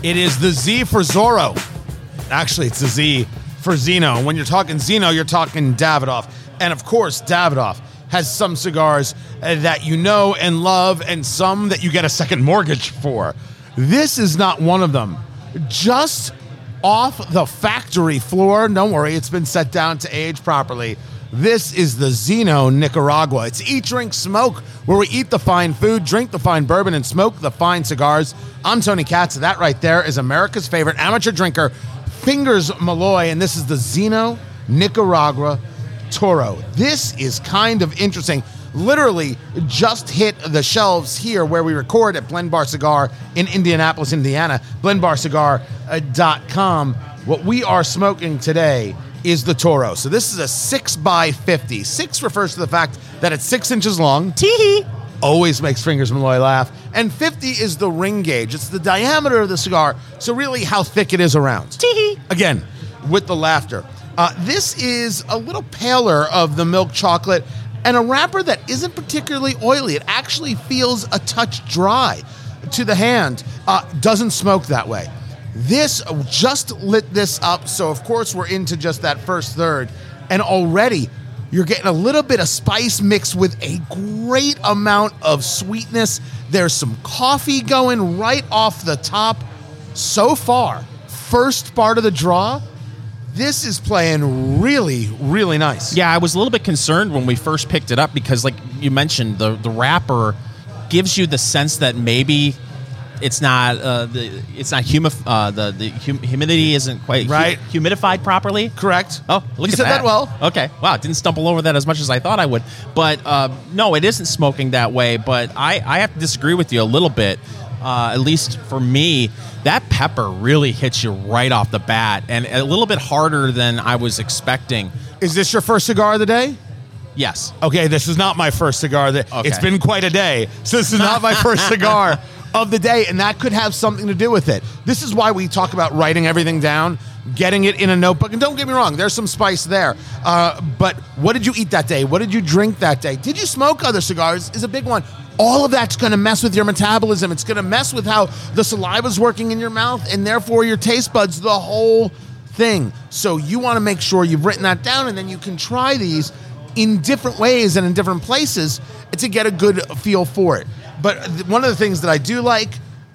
It is the Z for Zorro. Actually, it's the Z for Zino. When you're talking Zino, you're talking Davidoff. And of course, Davidoff has some cigars that you know and love, and some that you get a second mortgage for. This is not one of them. Just off the factory floor, don't worry, it's been set down to age properly. This is the Zino Nicaragua. It's Eat, Drink, Smoke, where we eat the fine food, drink the fine bourbon, and smoke the fine cigars. I'm Tony Katz. That right there is America's favorite amateur drinker, Fingers Malloy, and this is the Zino Nicaragua Toro. This is kind of interesting. Literally just hit the shelves here where we record at Blend Bar Cigar in Indianapolis, Indiana. BlendBarCigar.com. Uh, what we are smoking today is the Toro. So this is a 6 by 50. 6 refers to the fact that it's 6 inches long. Tee Always makes Fingers Malloy laugh. And 50 is the ring gauge. It's the diameter of the cigar. So really how thick it is around. Tee Again, with the laughter. Uh, this is a little paler of the milk chocolate and a wrapper that isn't particularly oily. It actually feels a touch dry to the hand. Uh, doesn't smoke that way. This just lit this up, so of course we're into just that first third, and already you're getting a little bit of spice mixed with a great amount of sweetness. There's some coffee going right off the top. So far, first part of the draw, this is playing really, really nice. Yeah, I was a little bit concerned when we first picked it up because, like you mentioned, the the wrapper gives you the sense that maybe it's not uh, the it's not humif- uh, the the hum- humidity isn't quite hu- Right. humidified properly. Correct. Oh, look You at said that well. Okay, wow, didn't stumble over that as much as I thought I would. But uh, no, it isn't smoking that way. But I I have to disagree with you a little bit. Uh, at least for me, that pepper really hits you right off the bat, and a little bit harder than I was expecting. Is this your first cigar of the day? Yes. Okay, this is not my first cigar. That Okay. It's been quite a day. So this is not my first cigar of the day, and that could have something to do with it. This is why we talk about writing everything down, getting it in a notebook. And don't get me wrong, there's some spice there. Uh, but what did you eat that day? What did you drink that day? Did you smoke other cigars? Is a big one. All of that's going to mess with your metabolism. It's going to mess with how the saliva's working in your mouth, and therefore your taste buds. The whole thing. So you want to make sure you've written that down, and then you can try these in different ways and in different places to get a good feel for it. But one of the things that I do like,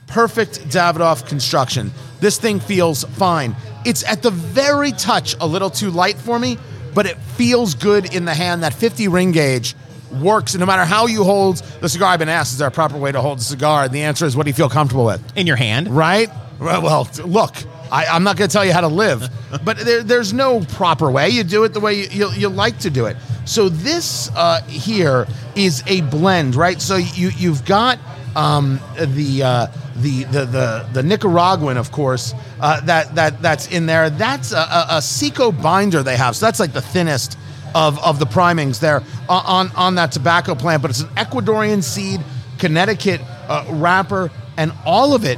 perfect Davidoff construction. This thing feels fine. It's at the very touch a little too light for me, but it feels good in the hand. That 50 ring gauge works, no matter how you hold the cigar. I've been asked, is there a proper way to hold the cigar? And the answer is, what do you feel comfortable with? In your hand. right? Right, Well, look, I, I'm not going to tell you how to live, but there, there's no proper way. You do it the way you, you, you like to do it. So this uh, here is a blend, right? So you you've got um, the, uh, the the the the Nicaraguan, of course, uh, that that that's in there. That's a, a, a Seco binder they have. So that's like the thinnest of, of the primings there on, on on that tobacco plant. But it's an Ecuadorian seed, Connecticut uh, wrapper, and all of it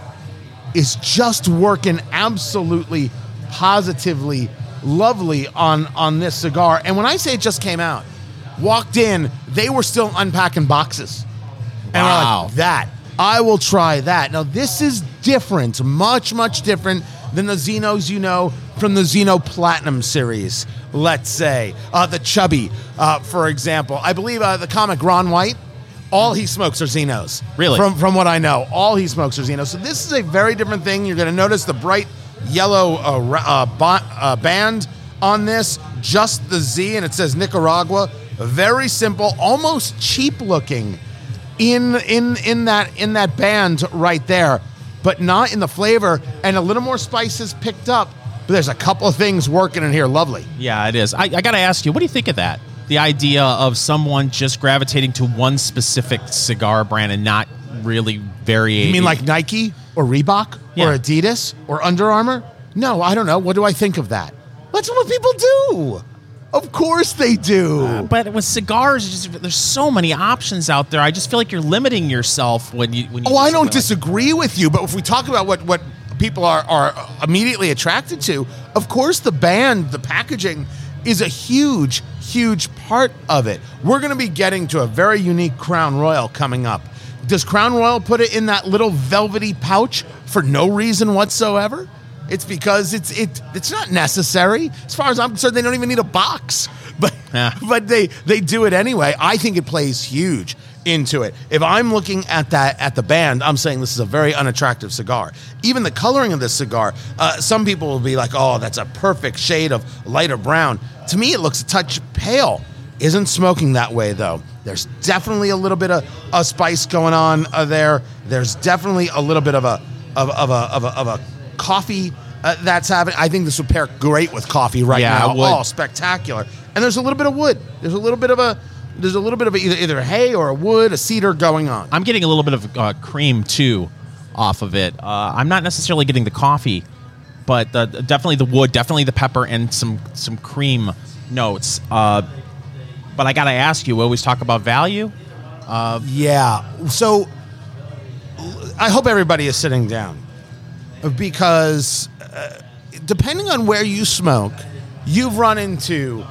is just working absolutely positively lovely on on this cigar. And when i say it just came out walked in they were still unpacking boxes. And we're Wow. like that i will try that. Now this is different much much different than the Zinos you know from the Zino platinum series let's say. Uh, the chubby uh, for example. I believe uh, the comic ron white all he smokes are Zinos. Really? From from what I know, all he smokes are Zinos. So this is a very different thing. You're going to notice the bright yellow uh, uh, ba- uh, band on this, just the Z, and it says Nicaragua. Very simple, almost cheap looking in in in that in that band right there, but not in the flavor. And a little more spices picked up. But there's a couple of things working in here. Lovely. Yeah, it is. I, I got to ask you, what do you think of that? The idea of someone just gravitating to one specific cigar brand and not really varying. You mean like Nike or Reebok Yeah. or Adidas or Under Armour? No, I don't know. What do I think of that? That's what people do. Of course they do. Uh, but with cigars, just, there's so many options out there. I just feel like you're limiting yourself when you. When you oh, I do don't something like- disagree with you, but if we talk about what what people are are immediately attracted to, of course the band, the packaging is a huge huge part of it. We're going to be getting to a very unique Crown Royal coming up. Does Crown Royal put it in that little velvety pouch for no reason whatsoever? It's because it's it it's not necessary. As far as I'm concerned, they don't even need a box. But Yeah. but they they do it anyway. I think it plays huge into it. If I'm looking at that at the band, I'm saying this is a very unattractive cigar. Even the coloring of this cigar, uh, some people will be like, "Oh, that's a perfect shade of lighter brown." To me, it looks a touch pale. Isn't smoking that way though. There's definitely a little bit of a spice going on uh, there. There's definitely a little bit of a of, of a of a of a coffee uh, that's happening. I think this would pair great with coffee right Yeah, now. Oh, spectacular! And there's a little bit of wood. There's a little bit of a there's a little bit of either either hay or a wood, a cedar going on. I'm getting a little bit of uh, cream too off of it. Uh, I'm not necessarily getting the coffee, but the, definitely the wood, definitely the pepper, and some some cream notes. Uh, but I gotta ask you, we always talk about value. Yeah. So I hope everybody is sitting down because uh, depending on where you smoke, you've run into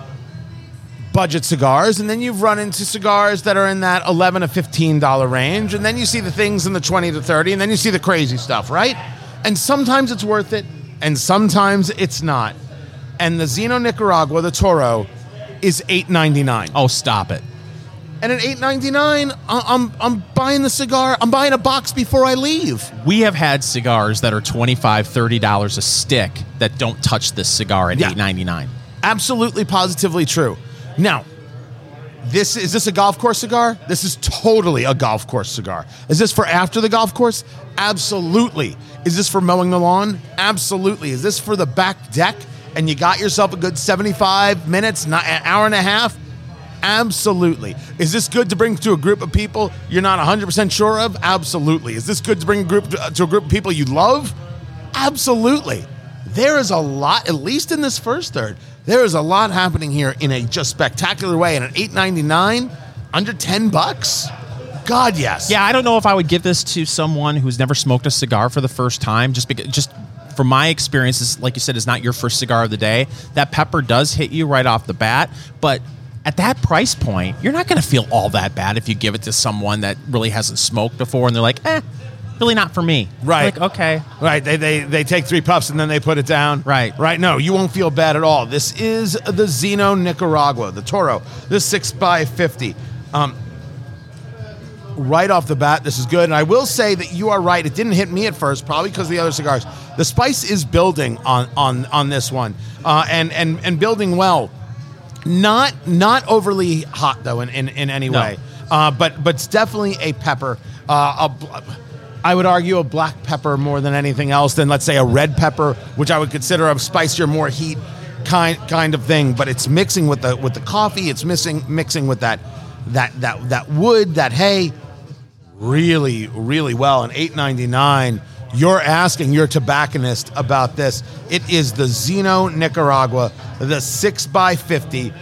budget cigars and then you've run into cigars that are in that 11 to 15 dollar range and then you see the things in the 20 to 30 and then you see the crazy stuff, right? And sometimes it's worth it and sometimes it's not. And the Zino Nicaragua, the Toro, is 8.99. Oh, stop it! And at eight ninety nine, I'm I'm buying the cigar. I'm buying a box before I leave. We have had cigars that are 25 $30 a stick that don't touch this cigar at Yeah. eight ninety nine. Absolutely, positively true. Now, this is this a golf course cigar? This is totally a golf course cigar. Is this for after the golf course? Absolutely. Is this for mowing the lawn? Absolutely. Is this for the back deck and you got yourself a good 75 minutes, not an hour and a half? Absolutely. Is this good to bring to a group of people you're not 100% sure of? Absolutely. Is this good to bring a group to, to a group of people you love? Absolutely. There is a lot, at least in this first third, there is a lot happening here in a just spectacular way. And at 8.99, under 10 bucks? God, yes. Yeah, I don't know if I would give this to someone who's never smoked a cigar for the first time. Just because, just from my experiences, like you said, is not your first cigar of the day. That pepper does hit you right off the bat, but at that price point, you're not going to feel all that bad if you give it to someone that really hasn't smoked before, and they're like, "Eh, really not for me." Right. Like, okay. Right. They, they they take three puffs and then they put it down. Right. Right. No, you won't feel bad at all. This is the Zino Nicaragua, the Toro, the six by fifty. Um, right off the bat, this is good. And I will say that you are right. It didn't hit me at first, probably because of the other cigars. The spice is building on on on this one, uh, and and and building well. Not not overly hot though in in, in any No. way, uh, but but it's definitely a pepper. Uh, a, I would argue a black pepper more than anything else than let's say a red pepper, which I would consider a spicier, more heat kind kind of thing. But it's mixing with the with the coffee. It's missing mixing with that that that that wood, that hay, really really well. And eight ninety nine. You're asking your tobacconist about this. It is the Zino Nicaragua, the six by fifty.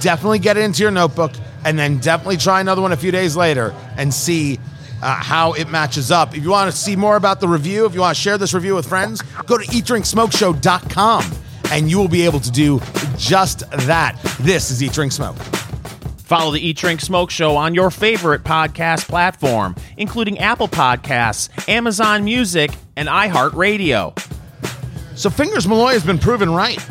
Definitely get it into your notebook, and then definitely try another one a few days later and see uh, how it matches up. If you want to see more about the review, if you want to share this review with friends, go to eatdrinksmokeshow.com and you will be able to do just that. This is Eat Drink Smoke. Follow the Eat Drink Smoke Show on your favorite podcast platform, including Apple Podcasts, Amazon Music, and iHeartRadio. So Fingers Malloy has been proven right.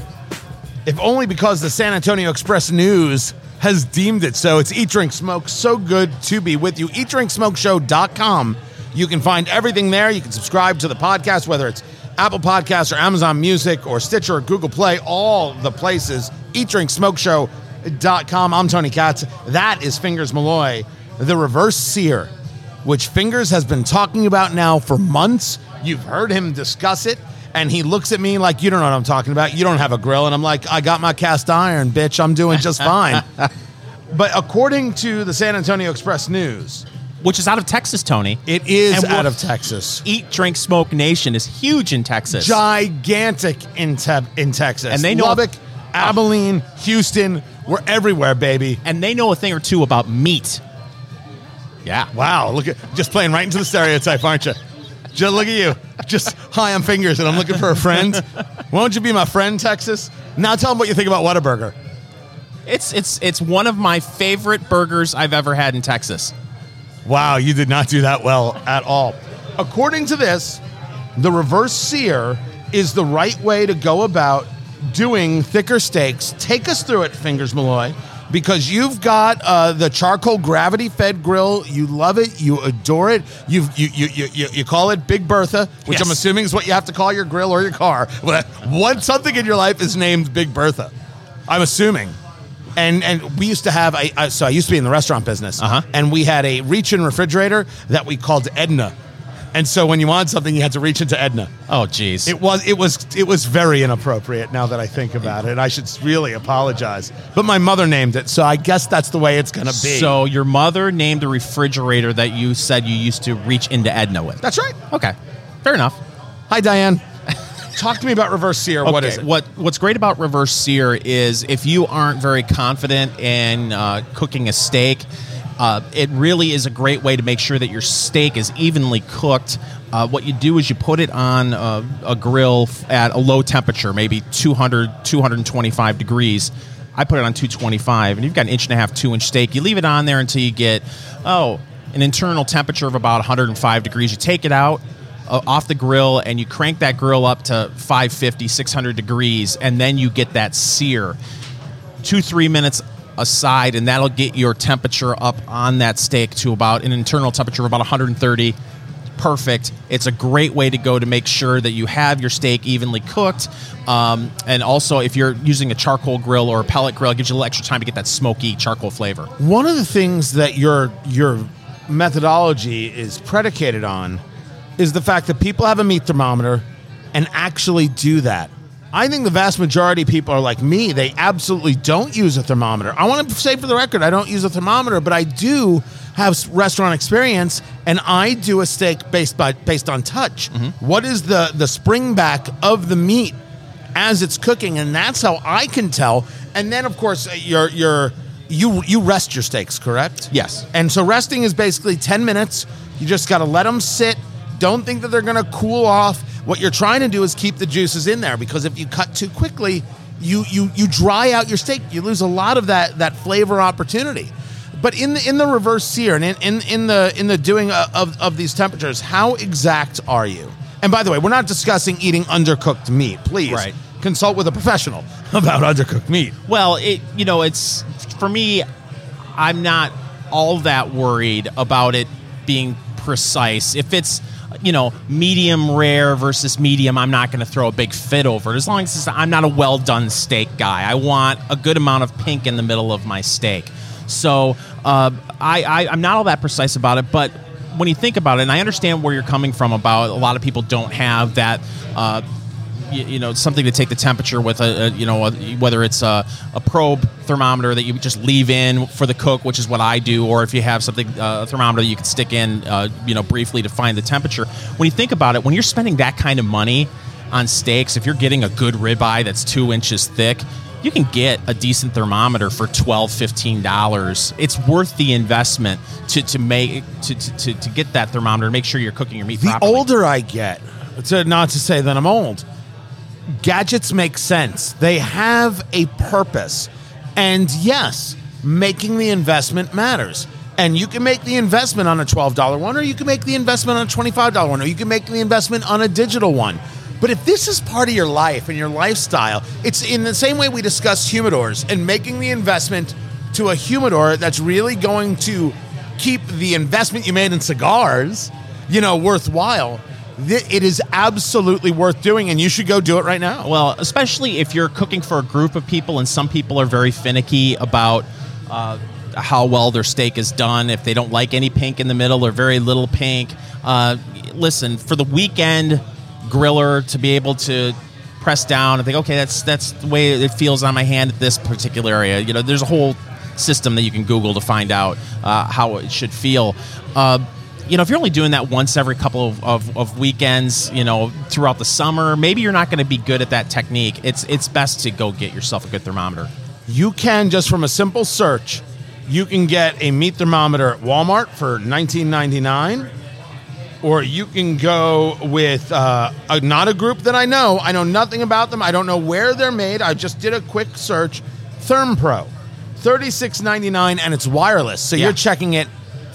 If only because the San Antonio Express News has deemed it so. It's Eat Drink Smoke. So good to be with you. EatDrinkSmokeShow.com. You can find everything there. You can subscribe to the podcast, whether it's Apple Podcasts or Amazon Music or Stitcher or Google Play, all the places. EatDrinkSmokeshow.com. I'm Tony Katz. That is Fingers Malloy, the reverse sear, which Fingers has been talking about now for months. You've heard him discuss it. And he looks at me like, you don't know what I'm talking about. You don't have a grill. And I'm like, I got my cast iron, bitch. I'm doing just fine. but according to the San Antonio Express News, Which is out of Texas, Tony. it is out of Texas. Eat, Drink, Smoke Nation is huge in Texas. Gigantic in, te- in Texas. And they know- Lubbock, Abilene, Houston, we're everywhere, baby. and they know a thing or two about meat. Yeah. Wow, look at just playing right into the stereotype, aren't you? Just look at you. Just hi, I'm fingers, and I'm looking for a friend. Won't you be my friend, Texas? Now tell them what you think about Whataburger. It's it's it's one of my favorite burgers I've ever had in Texas. Wow, you did not do that well at all. According to this, the reverse sear is the right way to go about doing thicker steaks. Take us through it, Fingers Malloy, because you've got uh, the charcoal gravity fed grill. You love it. You adore it. You've, you, you, you, you, you call it Big Bertha, which I'm assuming is what you have to call your grill or your car. One something in your life is named Big Bertha. I'm assuming. And and we used to have a, so I used to be in the restaurant business, Uh-huh. and we had a reach-in refrigerator that we called Edna. And so when you wanted something, you had to reach into Edna. Oh, geez. It was it was it was very inappropriate. Now that I think about it, I should really apologize. But my mother named it, so I guess that's the way it's gonna be. So your mother named the refrigerator that you said you used to reach into Edna with. that's right. Okay, fair enough. Hi, Diane. Talk to me about reverse sear. what Okay, is it? What What's great about reverse sear is if you aren't very confident in uh, cooking a steak, uh, it really is a great way to make sure that your steak is evenly cooked. Uh, what you do is you put it on a, a grill at a low temperature, maybe 200, 225 degrees. I put it on 225, and you've got an inch and a half, two inch steak. You leave it on there until you get, oh, an internal temperature of about 105 degrees. You take it out, uh, off the grill and you crank that grill up to 550 600 degrees and then you get that sear two three minutes aside and that'll get your temperature up on that steak to about an internal temperature of about 130 perfect. It's a great way to go to make sure that you have your steak evenly cooked. Um, and also if you're using a charcoal grill or a pellet grill it gives you a little extra time to get that smoky charcoal flavor. One of the things that your your methodology is predicated on is the fact that people have a meat thermometer and actually do that. I think the vast majority of people are like me. They absolutely don't use a thermometer. I want to say for the record, I don't use a thermometer, but I do have restaurant experience, and I do a steak based by based on touch. What is the the spring back of the meat as it's cooking, and that's how I can tell. And then, of course, uh, your your you you rest your steaks, correct? Yes. And so resting is basically ten minutes. You just got to let them sit. Don't think that they're going to cool off. What you're trying to do is keep the juices in there because if you cut too quickly, you you you dry out your steak. You lose a lot of that that flavor opportunity. But in the in the reverse sear and in, in, in the in the doing of, of, of these temperatures, how exact are you? And by the way, we're not discussing eating undercooked meat. Please Right. consult with a professional about undercooked meat. Well, it you know, it's for me I'm not all that worried about it being precise. If it's you know, medium rare versus medium, I'm not going to throw a big fit over it. As long as I'm not a well done steak guy. I want a good amount of pink in the middle of my steak. So uh, I, I, I'm not all that precise about it, but when you think about it, and I understand where you're coming from about a lot of people don't have that. Uh, you, you know something to take the temperature with a, a you know a, whether it's a, a probe thermometer that you just leave in for the cook which is what i do or if you have something uh, a thermometer you can stick in uh, you know briefly to find the temperature. When you think about it when you're spending that kind of money on steaks if you're getting a good ribeye that's two inches thick you can get a decent thermometer for 12 15 dollars. It's worth the investment to, to make to, to, to, to get that thermometer and make sure you're cooking your meat The properly. older I get, to not to say that I'm old, gadgets make sense. They have a purpose. And yes, making the investment matters. And you can make the investment on a $12 one, or you can make the investment on a $25 one, or you can make the investment on a digital one. But if this is part of your life and your lifestyle, it's in the same way we discuss humidors and making the investment to a humidor that's really going to keep the investment you made in cigars, you know, worthwhile. Th- It is absolutely worth doing, and you should go do it right now. Well, especially if you're cooking for a group of people, and some people are very finicky about uh, how well their steak is done. If they don't like any pink in the middle or very little pink, uh, listen for the weekend griller to be able to press down and think, okay, that's that's the way it feels on my hand at this particular area. You know, there's a whole system that you can Google to find out uh, how it should feel. Uh, you know, if you're only doing that once every couple of, of, of weekends, you know, throughout the summer, maybe you're not going to be good at that technique. It's it's best to go get yourself a good thermometer. You can just from a simple search, you can get a meat thermometer at Walmart for $19.99, or you can go with uh, a, not a group that I know. I know nothing about them. I don't know where they're made. I just did a quick search. ThermPro, $36.99, and it's wireless. So Yeah. you're checking it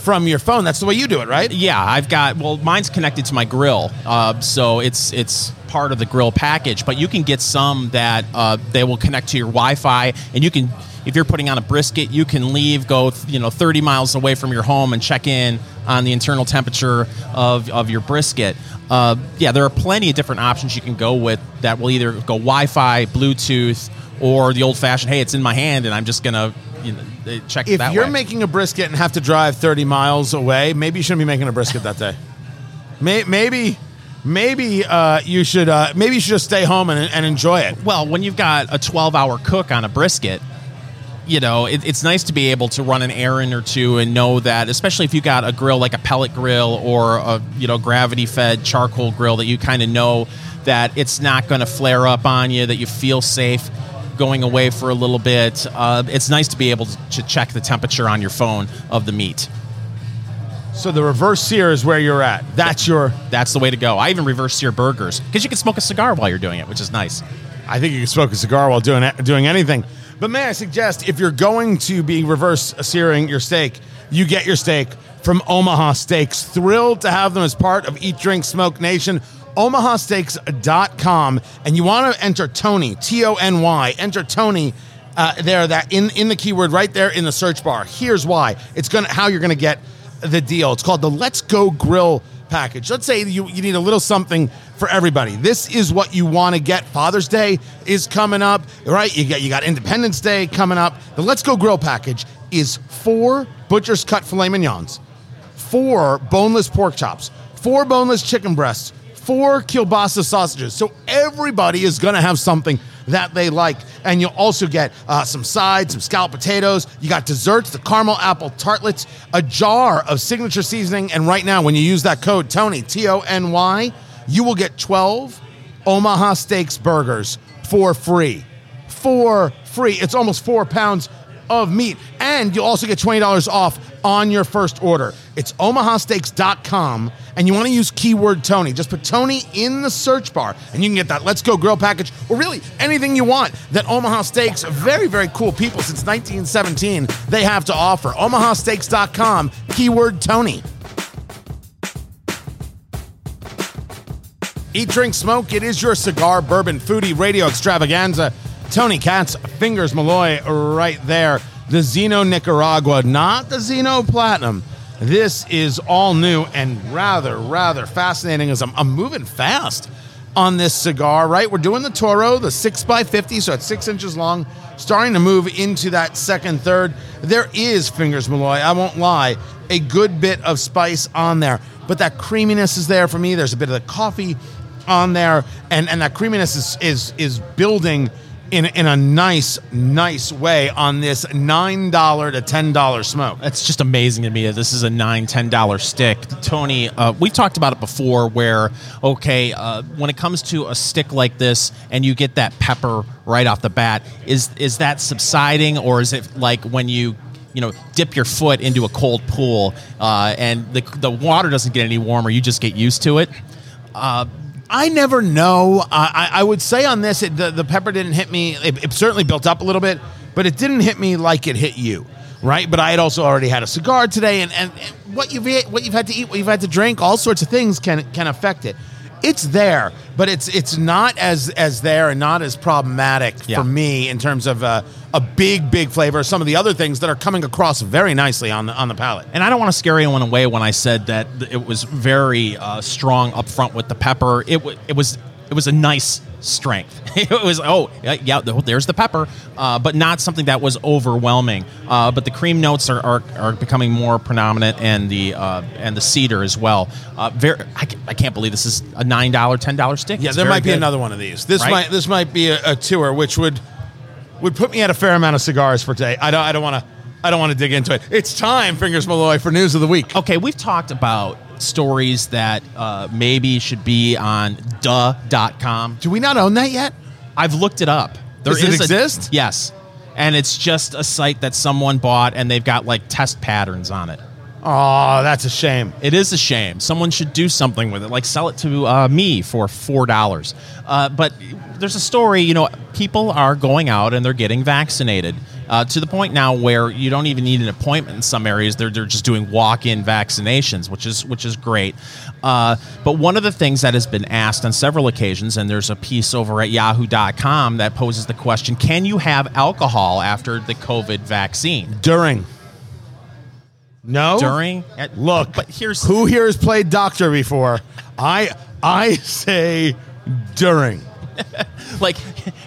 from your phone. That's the way you do it, right? Yeah, I've got well, mine's connected to my grill, uh, so it's it's part of the grill package. But you can get some that uh, they will connect to your Wi-Fi, and you can if you're putting on a brisket, you can leave, go you know 30 miles away from your home, and check in on the internal temperature of of your brisket. Uh, yeah, there are plenty of different options you can go with that will either go Wi-Fi, Bluetooth, or the old-fashioned. Hey, it's in my hand, and I'm just gonna you know, check If that you're way. making a brisket and have to drive 30 miles away, maybe you shouldn't be making a brisket that day. May, maybe, maybe uh, you should. Uh, maybe you should just stay home and, and enjoy it. Well, when you've got a 12 hour cook on a brisket, you know, it, it's nice to be able to run an errand or two and know that, especially if you got a grill like a pellet grill or a, you know, gravity fed charcoal grill that you kind of know that it's not going to flare up on you, that you feel safe going away for a little bit. Uh, it's nice to be able to, check the temperature on your phone of the meat. So the reverse sear is where you're at. That's your. That's the way to go. I even reverse sear burgers because you can smoke a cigar while you're doing it, which is nice. I think you can smoke a cigar while doing doing anything. But may I suggest, if you're going to be reverse searing your steak, you get your steak from Omaha Steaks. Thrilled to have them as part of Eat Drink Smoke Nation. OmahaSteaks.com, and you want to enter Tony T O N Y. Enter Tony uh, there. That in in the keyword right there in the search bar. Here's why. It's gonna how you're gonna get the deal. It's called the Let's Go Grill package. Let's say you, you need a little something for everybody. This is what you want to get. Father's Day is coming up, right? You got you got Independence Day coming up. The Let's Go Grill package is four butcher's cut filet mignons, four boneless pork chops, four boneless chicken breasts, four kielbasa sausages. So everybody is going to have something that they like. And you'll also get uh, some sides, some scalloped potatoes. You got desserts, the caramel apple tartlets, a jar of signature seasoning. And right now, when you use that code Tony, T O N Y, you will get 12 Omaha Steaks burgers for free. For free. It's almost four pounds of meat. And you'll also get $20 off on your first order. It's omahasteaks.com and you want to use keyword Tony. Just put Tony in the search bar and you can get that Let's Go Grill package or really anything you want that Omaha Steaks, very, very cool people since 1917, they have to offer. omahasteaks.com, keyword Tony. Eat, drink, smoke. It is your cigar, bourbon, foodie, radio extravaganza. Tony Katz, Fingers Malloy, right there. The Zino Nicaragua, not the Zino Platinum. This is all new and rather, rather fascinating as I'm, I'm moving fast on this cigar, right? We're doing the Toro, the 6x50, so it's six inches long, starting to move into that second third. There is, Fingers Malloy, I won't lie, a good bit of spice on there, but that creaminess is there for me. There's a bit of the coffee on there, and, and that creaminess is, is, is building in, in a nice, nice way on this $9 to $10 smoke. It's just amazing to me that this is a nine, ten dollar stick. Tony, uh, we've talked about it before. Where okay, uh, when it comes to a stick like this, and you get that pepper right off the bat, is is that subsiding, or is it like when you you know dip your foot into a cold pool uh, and the the water doesn't get any warmer, you just get used to it? I never know. I, I would say on this, it, the, the pepper didn't hit me. It, it certainly built up a little bit, but it didn't hit me like it hit you, right? But I had also already had a cigar today, and, and, and what you've what you've had to eat, what you've had to drink, all sorts of things can can affect it. It's there, but it's it's not as as there and not as problematic Yeah. for me in terms of uh, a big big flavor. Some of the other things that are coming across very nicely on the on the palate. And I don't want to scare anyone away when I said that it was very uh, strong up front with the pepper. It, w- it was it was a nice strength. it was oh yeah, yeah there's the pepper, uh, but not something that was overwhelming. Uh, but the cream notes are, are, are becoming more predominant, and the uh, and the cedar as well. Uh, very I, I can't believe this is a nine dollar ten dollar stick. Yeah, It's there might be good. another one of these. This Right? might this might be a, a tour, which would would put me at a fair amount of cigars for today. I don't I don't want to I don't want to dig into it. It's time, Fingers Malloy, for news of the week. Okay, we've talked about stories that uh, maybe should be on duh.com. Do we not own that yet? I've looked it up. There Does it a- exist? yes. And it's just a site that someone bought and they've got like test patterns on it. Oh, that's a shame. It is a shame. Someone should do something with it, like sell it to uh, me for four dollars. Uh, but there's a story. You know, people are going out and they're getting vaccinated. Uh, to the point now where you don't even need an appointment in some areas. They're, they're just doing walk-in vaccinations, which is which is great. Uh, but one of the things that has been asked on several occasions, and there's a piece over at Yahoo.com that poses the question: Can you have alcohol after the COVID vaccine? During. No. During? Look, but here's who here has played doctor before. I I say during. like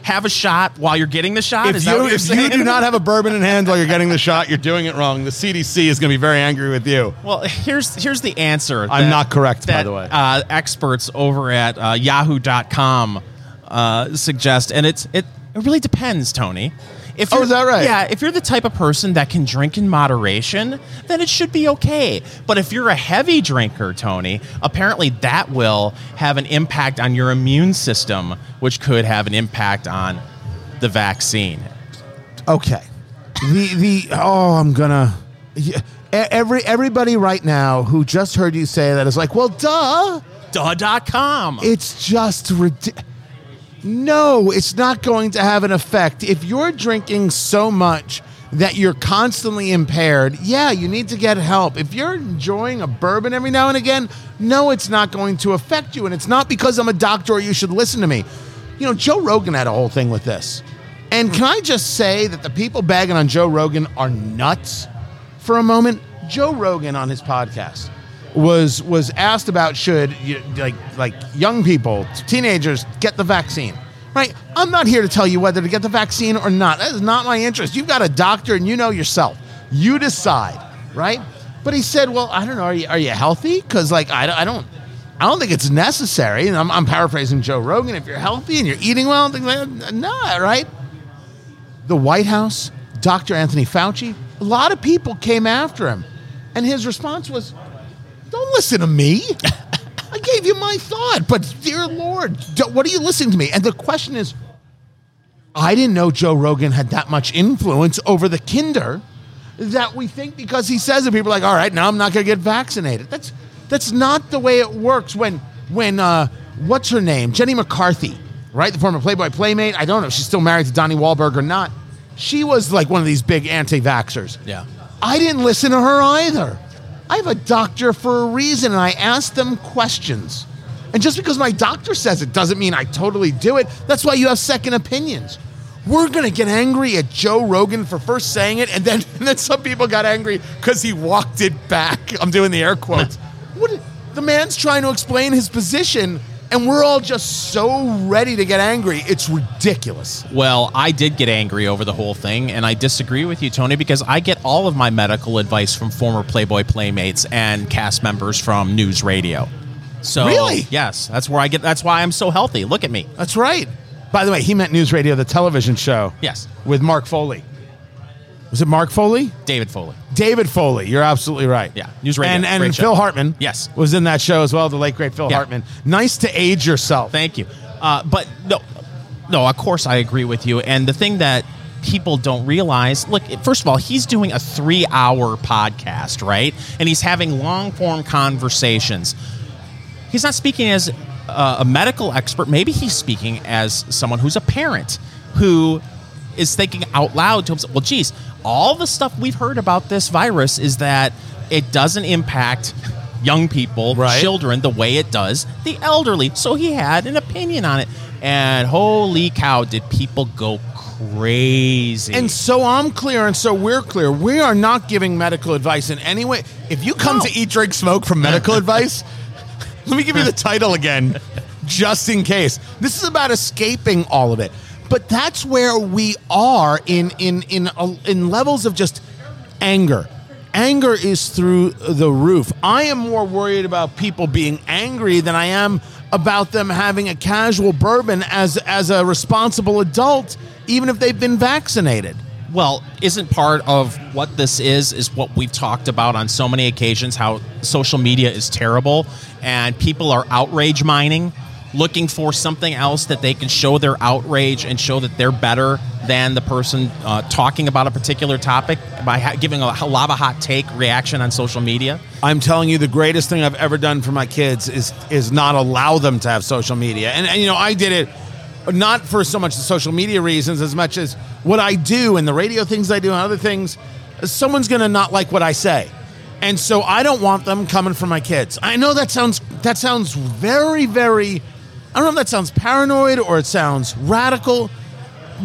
have a shot while you're getting the shot. If is you that what you're if you do not have a bourbon in hand while you're getting the shot, you're doing it wrong. The CDC is going to be very angry with you. Well, here's here's the answer. I'm that- not correct, by the way. Uh, experts over at uh, Yahoo.com uh, suggest, and it's it, it really depends, Tony. If Oh, is that right? Yeah, if you're the type of person that can drink in moderation, then it should be okay. But if you're a heavy drinker, Tony, apparently that will have an impact on your immune system, which could have an impact on the vaccine. Okay. the the oh, I'm gonna. Yeah, every everybody right now who just heard you say that is like, well, duh. Duh.com. It's just ridiculous. No, it's not going to have an effect. If you're drinking so much that you're constantly impaired, yeah, you need to get help. If you're enjoying a bourbon every now and again, no, it's not going to affect you. And it's not because I'm a doctor or you should listen to me. You know, Joe Rogan had a whole thing with this. And can I just say that the people bagging on Joe Rogan are nuts for a moment? Joe Rogan on his podcast was was asked about should you, like like young people, teenagers get the vaccine. Right? I'm not here to tell you whether to get the vaccine or not. That is not my interest. You've got a doctor and you know yourself. You decide, right? But he said, "Well, I don't know. Are you are you healthy? Because like I, don't- I don't." I don't think it's necessary, and I'm, I'm paraphrasing Joe Rogan. If you're healthy and you're eating well, things like that, no, right? the White House, Dr. Anthony Fauci, a lot of people came after him. And his response was, Don't listen to me. I gave you my thought, but dear Lord, what are you listening to me? And the question is, I didn't know Joe Rogan had that much influence over the kinder that we think because he says it, people are like, all right, now I'm not going to get vaccinated. That's that's not the way it works. When when uh, what's her name, Jenny McCarthy, right, the former Playboy playmate. I don't know if she's still married to Donnie Wahlberg or not. She was like one of these big anti-vaxxers. Yeah. I didn't listen to her either. I have a doctor for a reason, and I ask them questions. And just because my doctor says it doesn't mean I totally do it. That's why you have second opinions. We're gonna get angry at Joe Rogan for first saying it, and then and then some people got angry because he walked it back. I'm doing the air quotes. what the man's trying to explain his position, and we're all just so ready to get angry. It's ridiculous. Well, I did get angry over the whole thing, and I disagree with you, Tony, because I get all of my medical advice from former Playboy playmates and cast members from news radio. So, Really? yes, that's where I get. That's why I'm so healthy. Look at me. That's right. By the way, he meant News Radio, the television show. Yes, with Mark Foley. Was it Mark Foley? David Foley. David Foley. You're absolutely right. Yeah, News Radio. And, and Great show. Phil Hartman. Yes. was in that show as well. The late great Phil Yeah. Hartman. Nice to age yourself. Thank you. Uh, but no, no. Of course, I agree with you. And the thing that people don't realize, look, first of all, he's doing a three-hour podcast, right? And he's having long-form conversations. He's not speaking as uh, a medical expert. Maybe he's speaking as someone who's a parent who is thinking out loud to himself. Well, geez, all the stuff we've heard about this virus is that it doesn't impact young people, Right. children, the way it does the elderly. So he had an opinion on it. And holy cow, did people go crazy. And so I'm clear, and so we're clear. We are not giving medical advice in any way. If you come No. to eat, drink, smoke from medical advice, let me give you the title again, just in case. This is about escaping all of it. But that's where we are in in in in levels of just anger. Anger is through the roof. I am more worried about people being angry than I am about them having a casual bourbon as as a responsible adult, even if they've been vaccinated. Well, isn't part of what this is is what we've talked about on so many occasions how social media is terrible and people are outrage mining, looking for something else that they can show their outrage and show that they're better than the person uh, talking about a particular topic by ha- giving a lava hot take reaction on social media. I'm telling you, the greatest thing I've ever done for my kids is is not allow them to have social media. And, and you know, I did it not for so much the social media reasons as much as what I do and the radio things I do and other things. Someone's going to not like what I say. And so I don't want them coming for my kids. I know that sounds that sounds very very I don't know if that sounds paranoid or it sounds radical,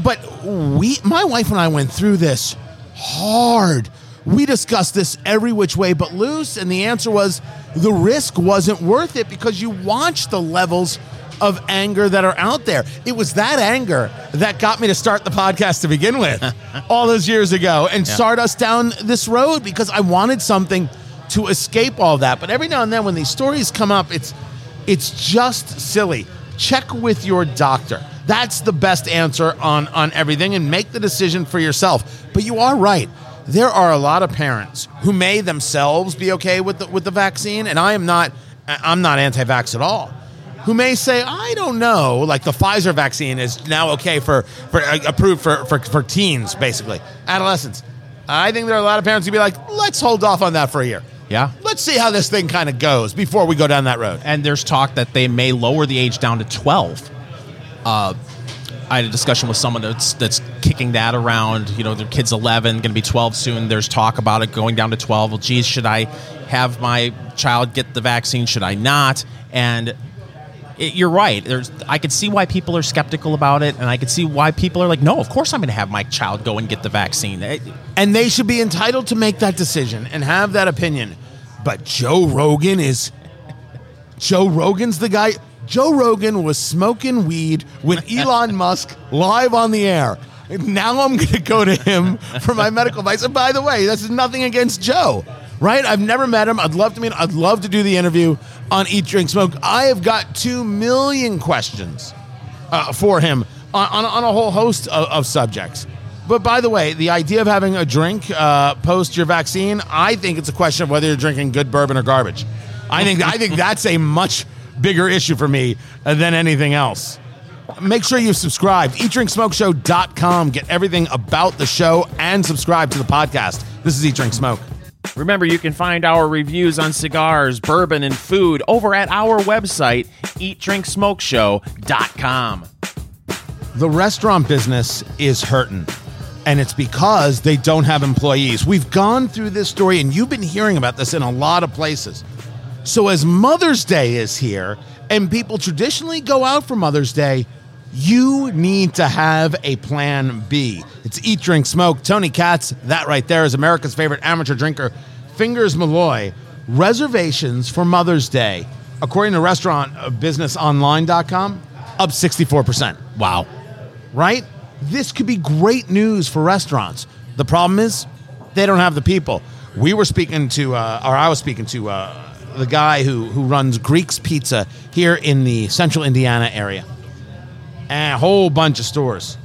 but we my wife and I went through this hard. We discussed this every which way but loose and the answer was the risk wasn't worth it because you watch the levels of anger that are out there. It was that anger that got me to start the podcast to begin with all those years ago and Yeah. start us down this road because I wanted something to escape all that. But every now and then when these stories come up, it's it's just silly. Check with your doctor. That's the best answer on on everything and make the decision for yourself. But you are right. There are a lot of parents who may themselves be okay with the, with the vaccine and I am not I'm not anti-vax at all who may say, I don't know, like the Pfizer vaccine is now okay for, for uh, approved for, for, for teens, basically, adolescents. I think there are a lot of parents who be like, let's hold off on that for a year. Yeah. Let's see how this thing kind of goes before we go down that road. and there's talk that they may lower the age down to 12. Uh, I had a discussion with someone that's that's kicking that around. You know, their kid's 11, going to be 12 soon. There's talk about it going down to 12. Well, geez, should I have my child get the vaccine? Should I not? And it, you're right. There's I could see why people are skeptical about it, and I could see why people are like, no, of course I'm going to have my child go and get the vaccine. It- And they should be entitled to make that decision and have that opinion. But Joe Rogan is. Joe Rogan's the guy. Joe Rogan was smoking weed with Elon Musk live on the air. Now I'm going to go to him for my medical advice. And by the way, this is nothing against Joe, right? I've never met him. I'd love to meet him. I'd love to do the interview on Eat, Drink, Smoke. I have got two million questions uh, for him on, on, on a whole host of, of subjects. But by the way, the idea of having a drink uh, post your vaccine, I think it's a question of whether you're drinking good bourbon or garbage. I think I think that's a much bigger issue for me than anything else. Make sure you subscribe. EatDrinkSmokeShow.com. Get everything about the show and subscribe to the podcast. This is Eat Drink Smoke. Remember, you can find our reviews on cigars, bourbon, and food over at our website, eatdrinksmokeshow.com. The restaurant business is hurting. And it's because they don't have employees. We've gone through this story, and you've been hearing about this in a lot of places. So, as Mother's Day is here, and people traditionally go out for Mother's Day, you need to have a plan B. It's Eat, Drink, Smoke. Tony Katz, that right there is America's favorite amateur drinker, Fingers Malloy. Reservations for Mother's Day, according to restaurantbusinessonline.com, uh, up 64% wow. right? This could be great news for restaurants. The problem is they don't have the people. We were speaking to, uh, or I was speaking to uh, the guy who, who runs Greek's Pizza here in the central Indiana area. And a whole bunch of stores.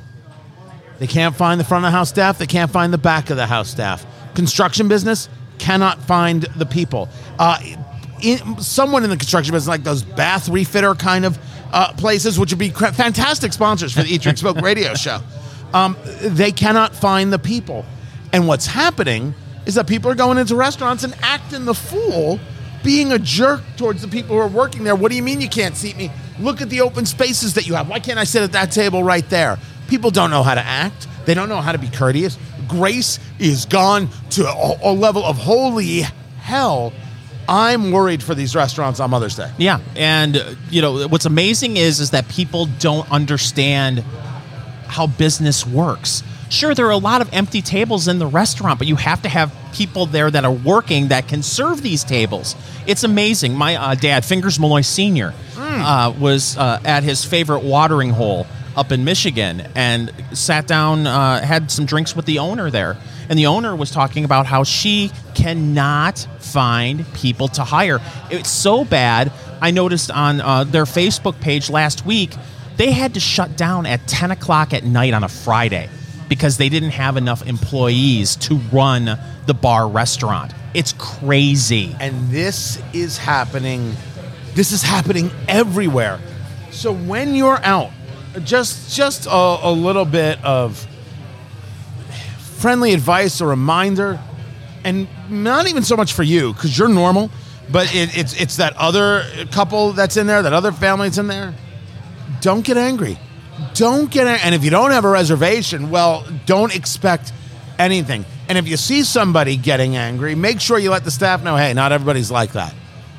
They can't find the front of the house staff. They can't find the back of the house staff. Construction business cannot find the people. Uh, in, someone in the construction business, like those bath refitter kind of uh, places, which would be fantastic sponsors for the Eat Drink Smoke radio show, um, they cannot find the people. And what's happening is that people are going into restaurants and acting the fool, being a jerk towards the people who are working there. What do you mean you can't seat me? Look at the open spaces that you have. Why can't I sit at that table right there? People don't know how to act. They don't know how to be courteous. Grace is gone to a, a level of holy hell. I'm worried for these restaurants on Mother's Day. Yeah, and uh, you know what's amazing is is that people don't understand how business works. Sure, there are a lot of empty tables in the restaurant, but you have to have people there that are working that can serve these tables. It's amazing. My uh, dad, Fingers Malloy Senior, uh, was uh, at his favorite watering hole up in Michigan and sat down, uh, had some drinks with the owner there. And the owner was talking about how she cannot find people to hire. It's so bad. I noticed on uh, their Facebook page last week, they had to shut down at 10 o'clock at night on a Friday because they didn't have enough employees to run the bar restaurant. It's crazy. and this is happening this is happening everywhere so when you're out just just a, a little bit of friendly advice or reminder and not even so much for you because you're normal but it, it's it's that other couple that's in there that other family that's in there don't get angry don't get it. And if you don't have a reservation, well, don't expect anything. And if you see somebody getting angry, make sure you let the staff know, hey, not everybody's like that.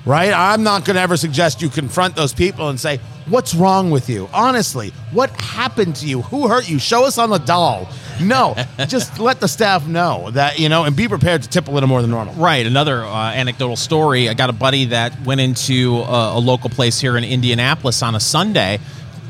Right? I'm not going to ever suggest you confront those people and say, What's wrong with you? Honestly, what happened to you? Who hurt you? Show us on the doll. No, just let the staff know that, you know, and be prepared to tip a little more than normal. Right. Another uh, anecdotal story. I got a buddy that went into a, a local place here in Indianapolis on a Sunday,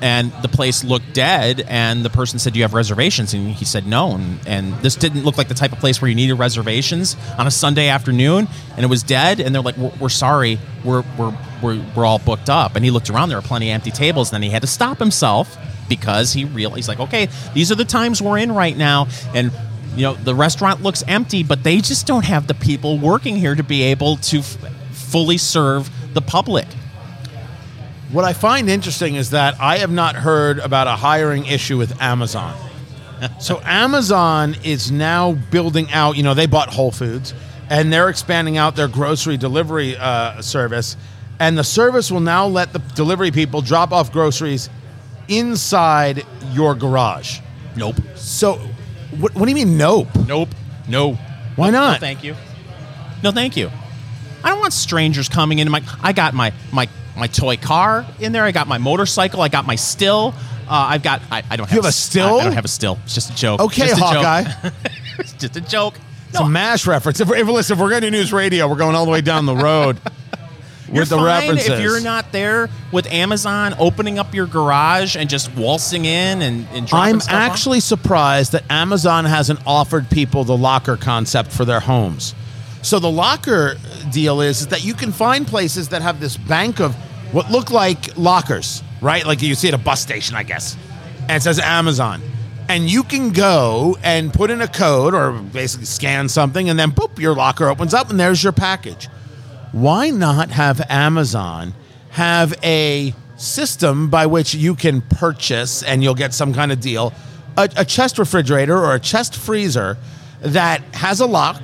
and the place looked dead. And the person said, "Do you have reservations?" And he said, "No." And, and this didn't look like the type of place where you needed reservations on a Sunday afternoon. And it was dead. And they're like, "We're, we're sorry. We're, we're we're we're all booked up." And he looked around. There were plenty of empty tables. And then he had to stop himself because he realized, he's like, "Okay, these are the times we're in right now." And you know the restaurant looks empty but they just don't have the people working here to be able to f- fully serve the public What I find interesting is that I have not heard about a hiring issue with Amazon. so Amazon is now building out. You know, they bought Whole Foods, and they're expanding out their grocery delivery uh, service. And the service will now let the delivery people drop off groceries inside your garage. nope So, what, what do you mean, nope? nope no Why no not? thank you no thank you i don't want strangers coming into my i got my my my toy car in there i got my motorcycle i got my still uh, I've got. I, I don't have. You have a still? I, I don't have a still. It's just a joke. Okay, Just a joke. Hawkeye. it's just a joke. It's a MASH reference. If, we're- if, listen, if we're going to news radio, we're going all the way down the road You're with the references. if you're not there with Amazon opening up your garage and just waltzing in and, and dropping I'm actually surprised that Amazon hasn't offered people the locker concept for their homes. So the locker deal is, is that you can find places that have this bank of what look like lockers, right? Like you see at a bus station, I guess. And it says Amazon. And you can go and put in a code or basically scan something and then boop, your locker opens up and there's your package. Why not have Amazon have a system by which you can purchase and you'll get some kind of deal a, a chest refrigerator or a chest freezer that has a lock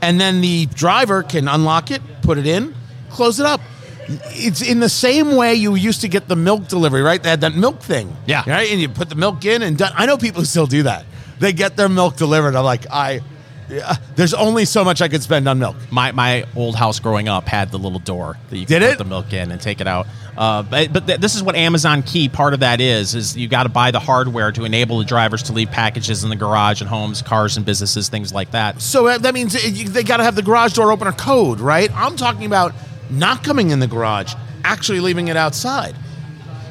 and then the driver can unlock it, put it in, close it up. It's in the same way you used to get the milk delivery, right? They had that milk thing. Yeah. Right? And you put the milk in and done. I know people who still do that. They get their milk delivered. I'm like, I, yeah, there's only so much I could spend on milk. my my old house growing up had the little door that you could Did put it? the milk in and take it out. Uh, but but th- this is what Amazon Key part of that is is you got to buy the hardware to enable the drivers to leave packages in the garage and homes, cars and businesses, things like that. So uh, that means uh, they got to have the garage door opener code, right? I'm talking about not coming in the garage, actually leaving it outside.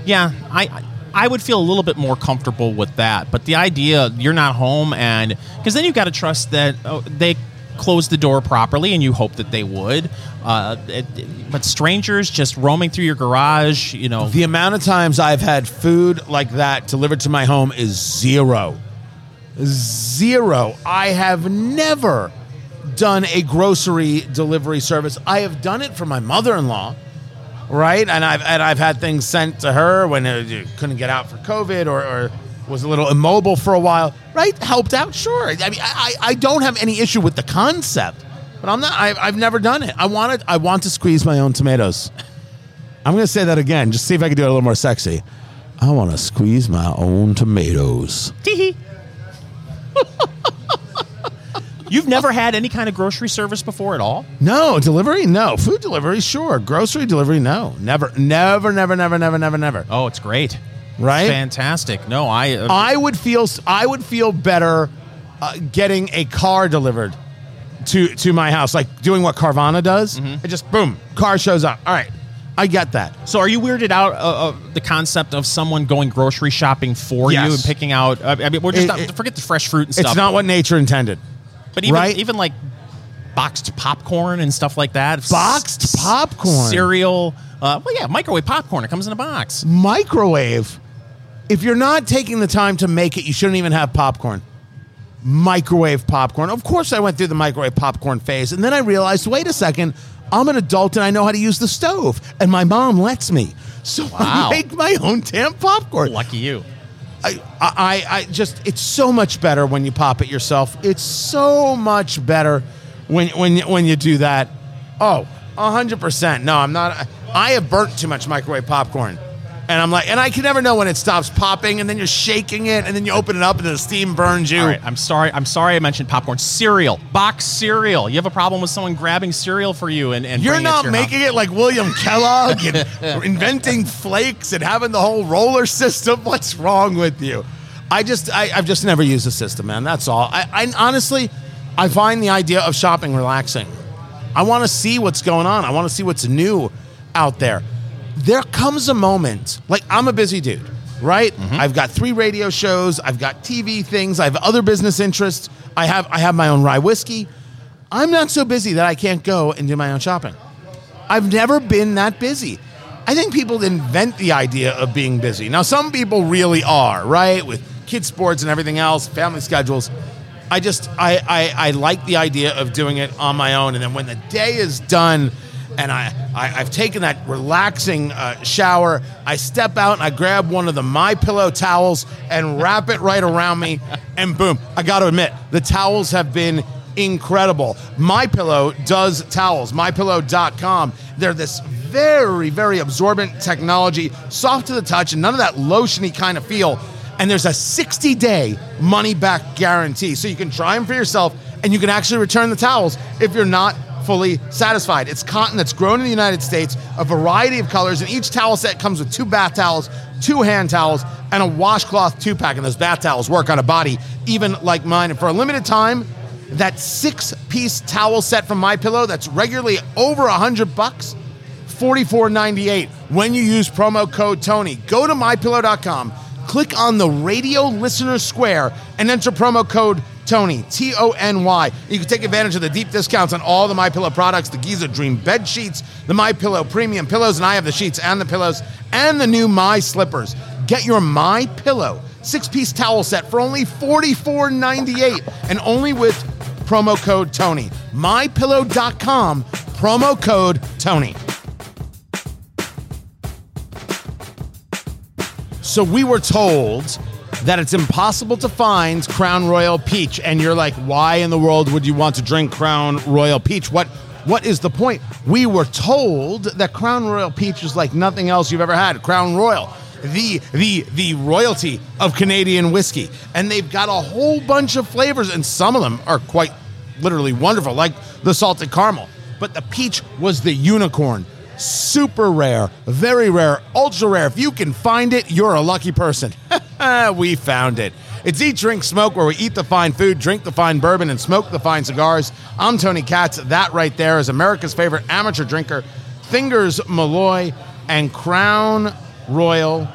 Yeah, I I would feel a little bit more comfortable with that. But the idea you're not home and because then you've got to trust that oh, they close the door properly, and you hope that they would. Uh, it, but strangers just roaming through your garage, you know, The amount of times I've had food like that delivered to my home is zero. Zero. I have never done a grocery delivery service. I have done it for my mother-in-law, right? And I've and I've had things sent to her when uh, you couldn't get out for COVID or, or was a little immobile for a while, right? Helped out, sure. I mean, I, I don't have any issue with the concept, but I'm not. I've, I've never done it. I wanted. I want to squeeze my own tomatoes. I'm going to say that again, just see if I can do it a little more sexy. I want to squeeze my own tomatoes. You've never had any kind of grocery service before at all? No, delivery? No. Food delivery? Sure. Grocery delivery? No. Never, never, never, never, never, never, never. Oh, it's great. Right? Fantastic. No, I. Uh, I would feel I would feel better uh, getting a car delivered to to my house, like doing what Carvana does. Mm-hmm. It just boom, car shows up. All right, I get that. so, are you weirded out uh, of the concept of someone going grocery shopping for Yes. you and picking out? Uh, I mean, we're just It- not, it- forget the fresh fruit and stuff. It's not what nature intended. But even right? even like boxed popcorn and stuff like that. Boxed popcorn. cereal. Uh, well, yeah, microwave popcorn. It comes in a box. Microwave. If you're not taking the time to make it, you shouldn't even have popcorn. Microwave popcorn. Of course, I went through the microwave popcorn phase, and then I realized, wait a second, I'm an adult and I know how to use the stove, and my mom lets me. So Wow. I make my own damn popcorn. Lucky you. I, I, I just, it's so much better when you pop it yourself. It's so much better when, when, when you do that. Oh, 100%. No, I'm not. I have burnt too much microwave popcorn. And I'm like, and I can never know when it stops popping, and then you're shaking it, and then you open it up, and the steam burns you. All right, I'm sorry. I'm sorry I mentioned popcorn. Cereal, box cereal. You have a problem with someone grabbing cereal for you and, and You're bringing it not your making house. it like William Kellogg and inventing flakes and having the whole roller system. What's wrong with you? I just, I, I've just never used the system, man. That's all. I, I honestly, I find the idea of shopping relaxing. I want to see what's going on. I want to see what's new out there. There comes a moment, like I'm a busy dude, right? Mm-hmm. I've got three radio shows, I've got TV things, I have other business interests. I have, I have my own rye whiskey. I'm not so busy that I can't go and do my own shopping. I've never been that busy. I think people invent the idea of being busy. Now, some people really are, right? With kids' sports and everything else, family schedules. I just, I, I, I like the idea of doing it on my own. And then when the day is done and I, I, I've taken that relaxing uh, shower, I step out and I grab one of the My Pillow towels and wrap it right around me. And boom, I got to admit, the towels have been incredible. My Pillow does towels. MyPillow.com. They're this very, very absorbent technology, soft to the touch, and none of that lotiony kind of feel. And there's a 60 day money back guarantee. So you can try them for yourself and you can actually return the towels if you're not fully satisfied. It's cotton that's grown in the United States, a variety of colors, and each towel set comes with two bath towels, two hand towels, and a washcloth two pack. And those bath towels work on a body even like mine. And for a limited time, that six piece towel set from My Pillow that's regularly over a hundred bucks, $44.98 when you use promo code Tony. Go to mypillow.com, click on the radio listener square, and enter promo code Tony, T O N Y. You can take advantage of the deep discounts on all the My Pillow products, the Giza Dream bed sheets, the My Pillow premium pillows, and I have the sheets and the pillows, and the new My Slippers. Get your My Pillow six-piece towel set for only $44.98 and only with promo code Tony. MyPillow.com, promo code Tony. So we were told that it's impossible to find Crown Royal Peach, and you're like, why in the world would you want to drink Crown Royal Peach? What what is the point? We were told that Crown Royal Peach is like nothing else you've ever had. Crown Royal, the the the royalty of Canadian whiskey, and they've got a whole bunch of flavors, and some of them are quite literally wonderful, like the salted caramel. But the peach was the unicorn super rare, very rare, ultra rare. If you can find it, you're a lucky person. we found it. It's Eat, Drink, Smoke, where we eat the fine food, drink the fine bourbon, and smoke the fine cigars. I'm Tony Katz. That right there is America's favorite amateur drinker, Fingers Malloy, and Crown Royal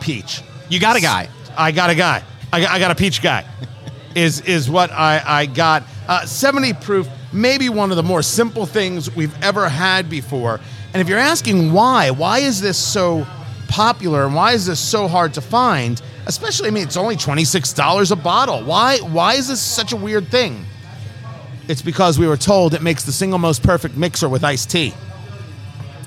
Peach. You got a guy. I got a guy. I got, I got a peach guy. is is what I, I got. Uh, 70 proof, maybe one of the more simple things we've ever had before. And if you're asking why, why is this so popular and why is this so hard to find? Especially, I mean, it's only $26 a bottle. Why why is this such a weird thing? It's because we were told it makes the single most perfect mixer with iced tea.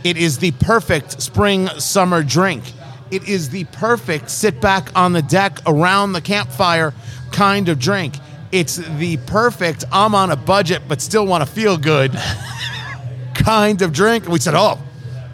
It is the perfect spring summer drink. It is the perfect sit back on the deck around the campfire kind of drink. It's the perfect I'm on a budget but still want to feel good kind of drink. And we said, oh,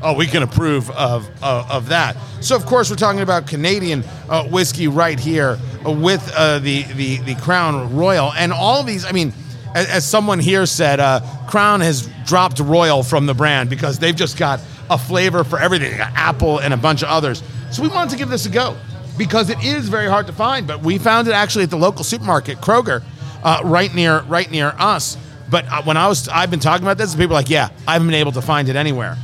oh, we can approve of, of, of that. So, of course, we're talking about Canadian uh, whiskey right here uh, with uh, the, the, the Crown Royal. And all these, I mean, as, as someone here said, uh, Crown has dropped Royal from the brand because they've just got a flavor for everything. Got apple and a bunch of others. So we wanted to give this a go because it is very hard to find. But we found it actually at the local supermarket, Kroger, uh, right near right near us. But uh, when I was, I've been talking about this, and people are like, yeah, I haven't been able to find it anywhere.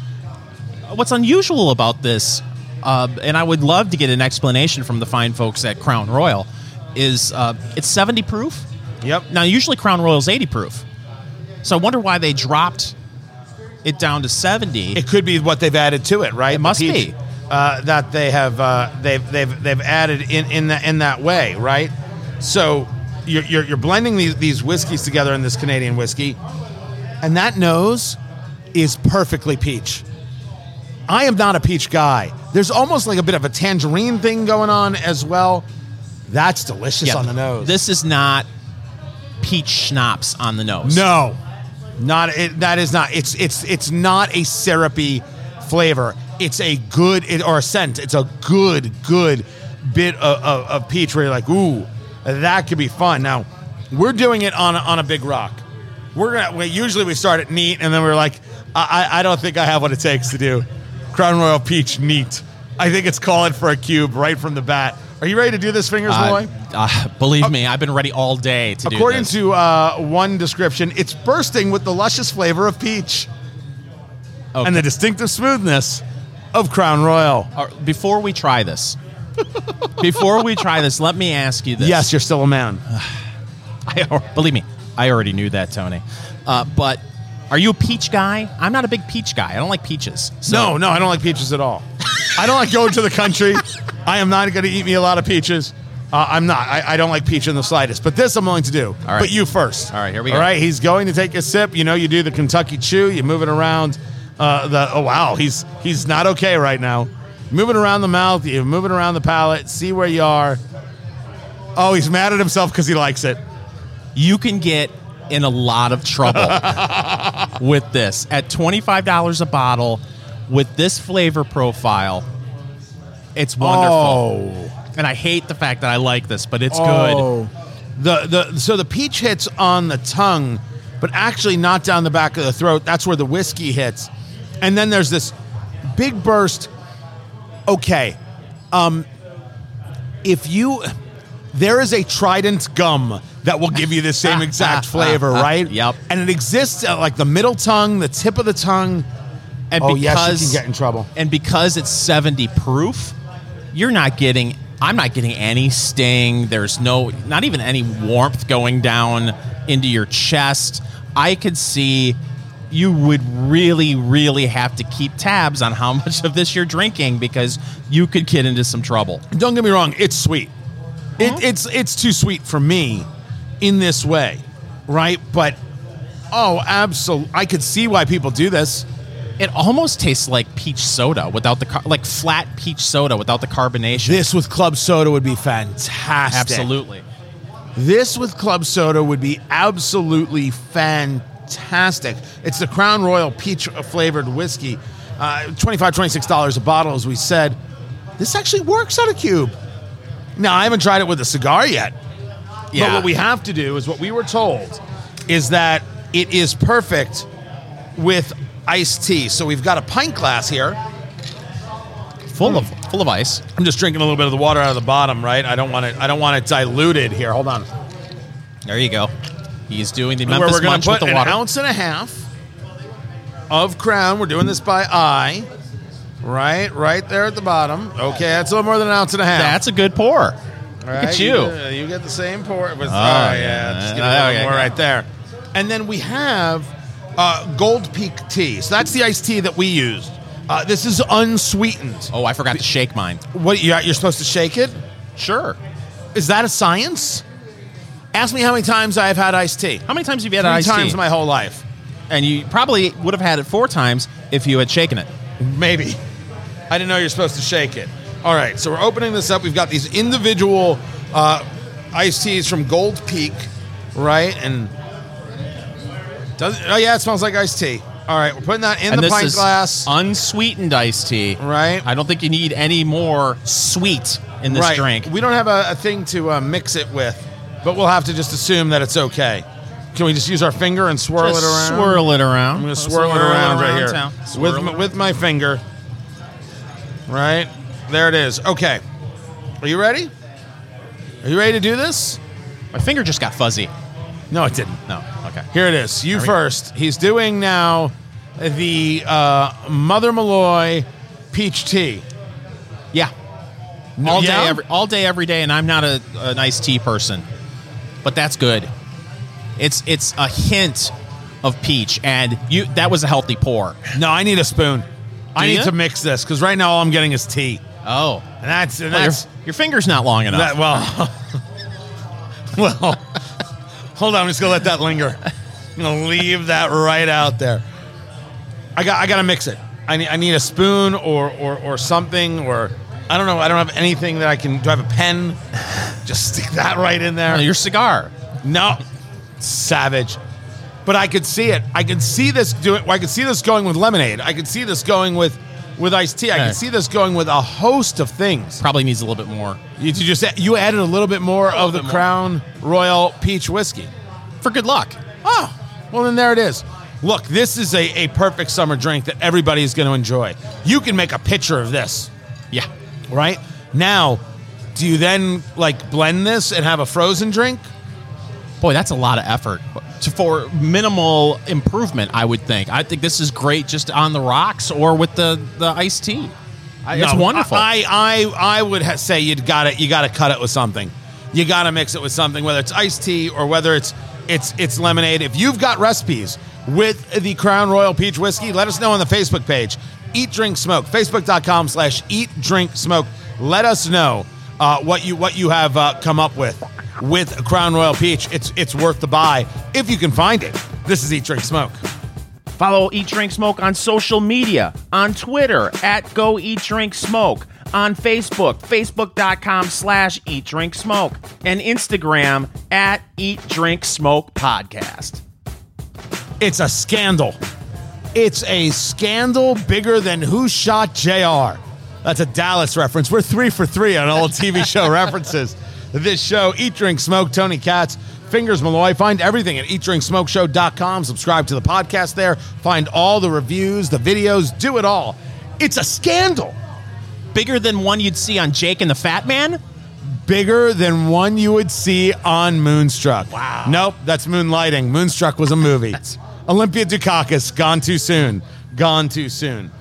What's unusual about this, uh, and I would love to get an explanation from the fine folks at Crown Royal, is uh, it's 70 proof. Yep. Now, usually Crown Royal is 80 proof. So I wonder why they dropped it down to 70. It could be what they've added to it, right? It must peach, be. uh, that they have uh, they've they've they've added in in that in that way, right? So you're you're, you're blending these these whiskeys together in this Canadian whiskey, and that nose is perfectly peach. I am not a peach guy. There's almost like a bit of a tangerine thing going on as well. That's delicious Yeah, on the nose. This is not peach schnapps on the nose. No, not it, that is not. It's it's it's not a syrupy flavor. it's a good it, or a scent. It's a good, good bit of, of, of peach where you're like, ooh, that could be fun. Now, we're doing it on a, on a big rock. We're gonna we, usually we start at neat, and then we're like, I, I I don't think I have what it takes to do Crown Royal Peach neat. I think it's calling for a cube right from the bat. Are you ready to do this, Fingers Uh, Malloy? uh, believe me, I've been ready all day to do According to uh, one description, it's bursting with the luscious flavor of peach Okay. and the distinctive smoothness of Crown Royal. Before we try this, before we try this, let me ask you this. Yes, you're still a man. I, believe me, I already knew that, Tony. Uh, but are you a peach guy? I'm not a big peach guy. I don't like peaches. So No, no, I don't like peaches at all. I don't like going to the country. I am not going to eat me a lot of peaches. Uh, I'm not. I, I don't like peach in the slightest. But this I'm willing to do. right. But you first. All right, here we go. All right, he's going to take a sip. You know, you do the Kentucky Chew. You move it around. Uh, the oh wow, he's he's not okay right now. Moving around the mouth. You move it around the palate. See where you are. Oh, he's mad at himself because he likes it. you can get in a lot of trouble with this at $25 a bottle with this flavor profile. It's wonderful. Oh. And I hate the fact that I like this, but it's good. Oh. The the so the peach hits on the tongue, but actually not down the back of the throat. That's where the whiskey hits. And then there's this big burst. Okay. Um if you there is a Trident gum that will give you the same exact flavor, right? Yep. And it exists at like the middle tongue, the tip of the tongue. And oh yes, because you can get in trouble. and because it's 70 proof, you're not getting I'm not getting any sting. There's no not even any warmth going down into your chest. I could see you would really really have to keep tabs on how much of this you're drinking because you could get into some trouble. Don't get me wrong, it's sweet. It, it's it's too sweet for me in this way, right? But oh, absolutely, I could see why people do this. It almost tastes like peach soda without the car- like flat peach soda without the carbonation. This with club soda would be fantastic. Absolutely. This with club soda would be absolutely fantastic. It's the Crown Royal peach flavored whiskey. Uh, $25, $26 a bottle, as we said. This actually works on a cube. Now, I haven't tried it with a cigar yet. Yeah. But what we have to do is what we were told is that it is perfect with iced tea. So we've got a pint glass here. Full of full of ice. I'm just drinking a little bit of the water out of the bottom, right? I don't want it. I don't want it diluted here. Hold on. There you go. He's doing the Where Memphis we're going Munch to with put the an water. ounce and a half of Crown. We're doing this by eye. Right, right there at the bottom. Okay, that's a little more than an ounce and a half. That's a good pour. All Look right, at you. get- You get the same pour. It was, oh, yeah. Just Oh, a little okay, more right there. And then we have uh, Gold Peak tea. So that's the iced tea that we used. Uh, this is unsweetened. Oh, I forgot to shake mine. What you're, you're supposed to shake it? Sure. Is that a science? Ask me how many times I've had iced tea. How many times have you had Three iced times tea? in my whole life. and you probably would have had it four times if you had shaken it. Maybe. I didn't know you're supposed to shake it. All right, so we're opening this up. We've got these individual uh, iced teas from Gold Peak, right? And does oh yeah, it smells like iced tea. All right, we're putting that in and the this pint is glass. unsweetened iced tea. Right. I don't think you need any more sweet in this right. drink. We don't have a, a thing to uh, mix it with, but we'll have to just assume that it's okay. Can we just use our finger and swirl Just it around? swirl it around. I'm gonna swirl, it around, right here town. with my, with my finger. Right there, it is. Okay, are you ready? Are you ready to do this? My finger just got fuzzy. No, it didn't. No. Okay. Here it is. You we- first. He's doing now the uh, Mother Malloy peach tea. Yeah. All Yeah? day, every all day, every day, and I'm not a, an iced tea person, but that's good. It's it's a hint of peach, and you that was a healthy pour. No, I need a spoon. I need ya? to mix this because right now all I'm getting is tea, Oh, and that's and well, your, that's your finger's not long enough. that. Well, well, hold on. I'm just gonna let that linger. I'm gonna leave that right out there. I got I gotta mix it. I need I need a spoon or or or something or I don't know. I don't have anything that I can. Do I have a pen? Just stick that right in there. Oh, your cigar. No, savage. But I could see it. I could see this doing. I could see this going with lemonade. I could see this going with with iced tea. I Yeah. can see this going with a host of things. Probably needs a little bit more You, you just you added a little bit more of the more. Crown Royal Peach Whiskey. for good luck. Oh, well, then there it is. Look, this is a, a perfect summer drink that everybody is going to enjoy. You can make a picture of this, Yeah. right? Now, do you then like blend this and have a frozen drink? Boy, that's a lot of effort to, for minimal improvement. I would think. I think this is great just on the rocks or with the the iced tea. I, it's No, wonderful. I I, I would ha- say you'd got to you got to cut it with something. You got to mix it with something, whether it's iced tea or whether it's it's it's lemonade. If you've got recipes with the Crown Royal Peach Whiskey, let us know on the Facebook page. Eat Drink Smoke. Facebook.com slash Eat Drink Smoke. Let us know uh, what you what you have uh, come up with with Crown Royal Peach. It's it's worth the buy if you can find it. This is Eat Drink Smoke. Follow Eat Drink Smoke on social media, on Twitter at Go Eat Drink Smoke, on Facebook, facebook.com slash Eat Drink Smoke, and Instagram at Eat Drink Smoke Podcast. It's a scandal. It's a scandal bigger than Who Shot JR. That's a Dallas reference. We're three for three on old TV show references. This show, Eat, Drink, Smoke, Tony Katz, Fingers Malloy. Find everything at eatdrinksmokeshow.com. Subscribe to the podcast there. Find all the reviews, the videos, do it all. It's a scandal. Bigger than one you'd see on Jake and the Fat Man. Bigger than one you would see on Moonstruck. Wow. Nope, that's Moonlighting. Moonstruck was a movie. Olympia Dukakis, gone too soon. Gone too soon.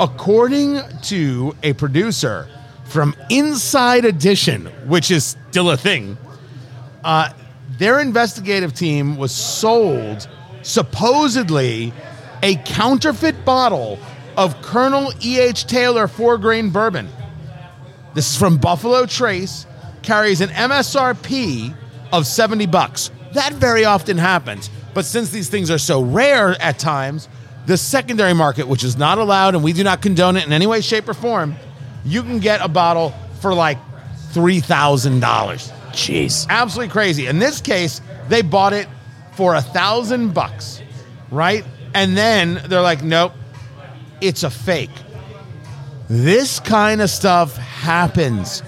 According to a producer from Inside Edition, which is still a thing, uh, their investigative team was sold supposedly a counterfeit bottle of Colonel E.H. Taylor four grain bourbon. This is from Buffalo Trace, carries an MSRP of 70 bucks. That very often happens. But since these things are so rare at times, the secondary market, which is not allowed and we do not condone it in any way, shape, or form, you can get a bottle for like $3,000. Jeez. Absolutely crazy. In this case, they bought it for a thousand bucks, right? And then they're like, nope, it's a fake. This kind of stuff happens,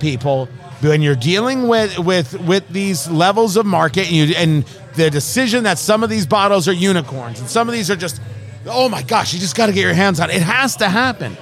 people. When you're dealing with with with these levels of market, and you and the decision that some of these bottles are unicorns and some of these are just, oh my gosh, you just got to get your hands on it. It has to happen.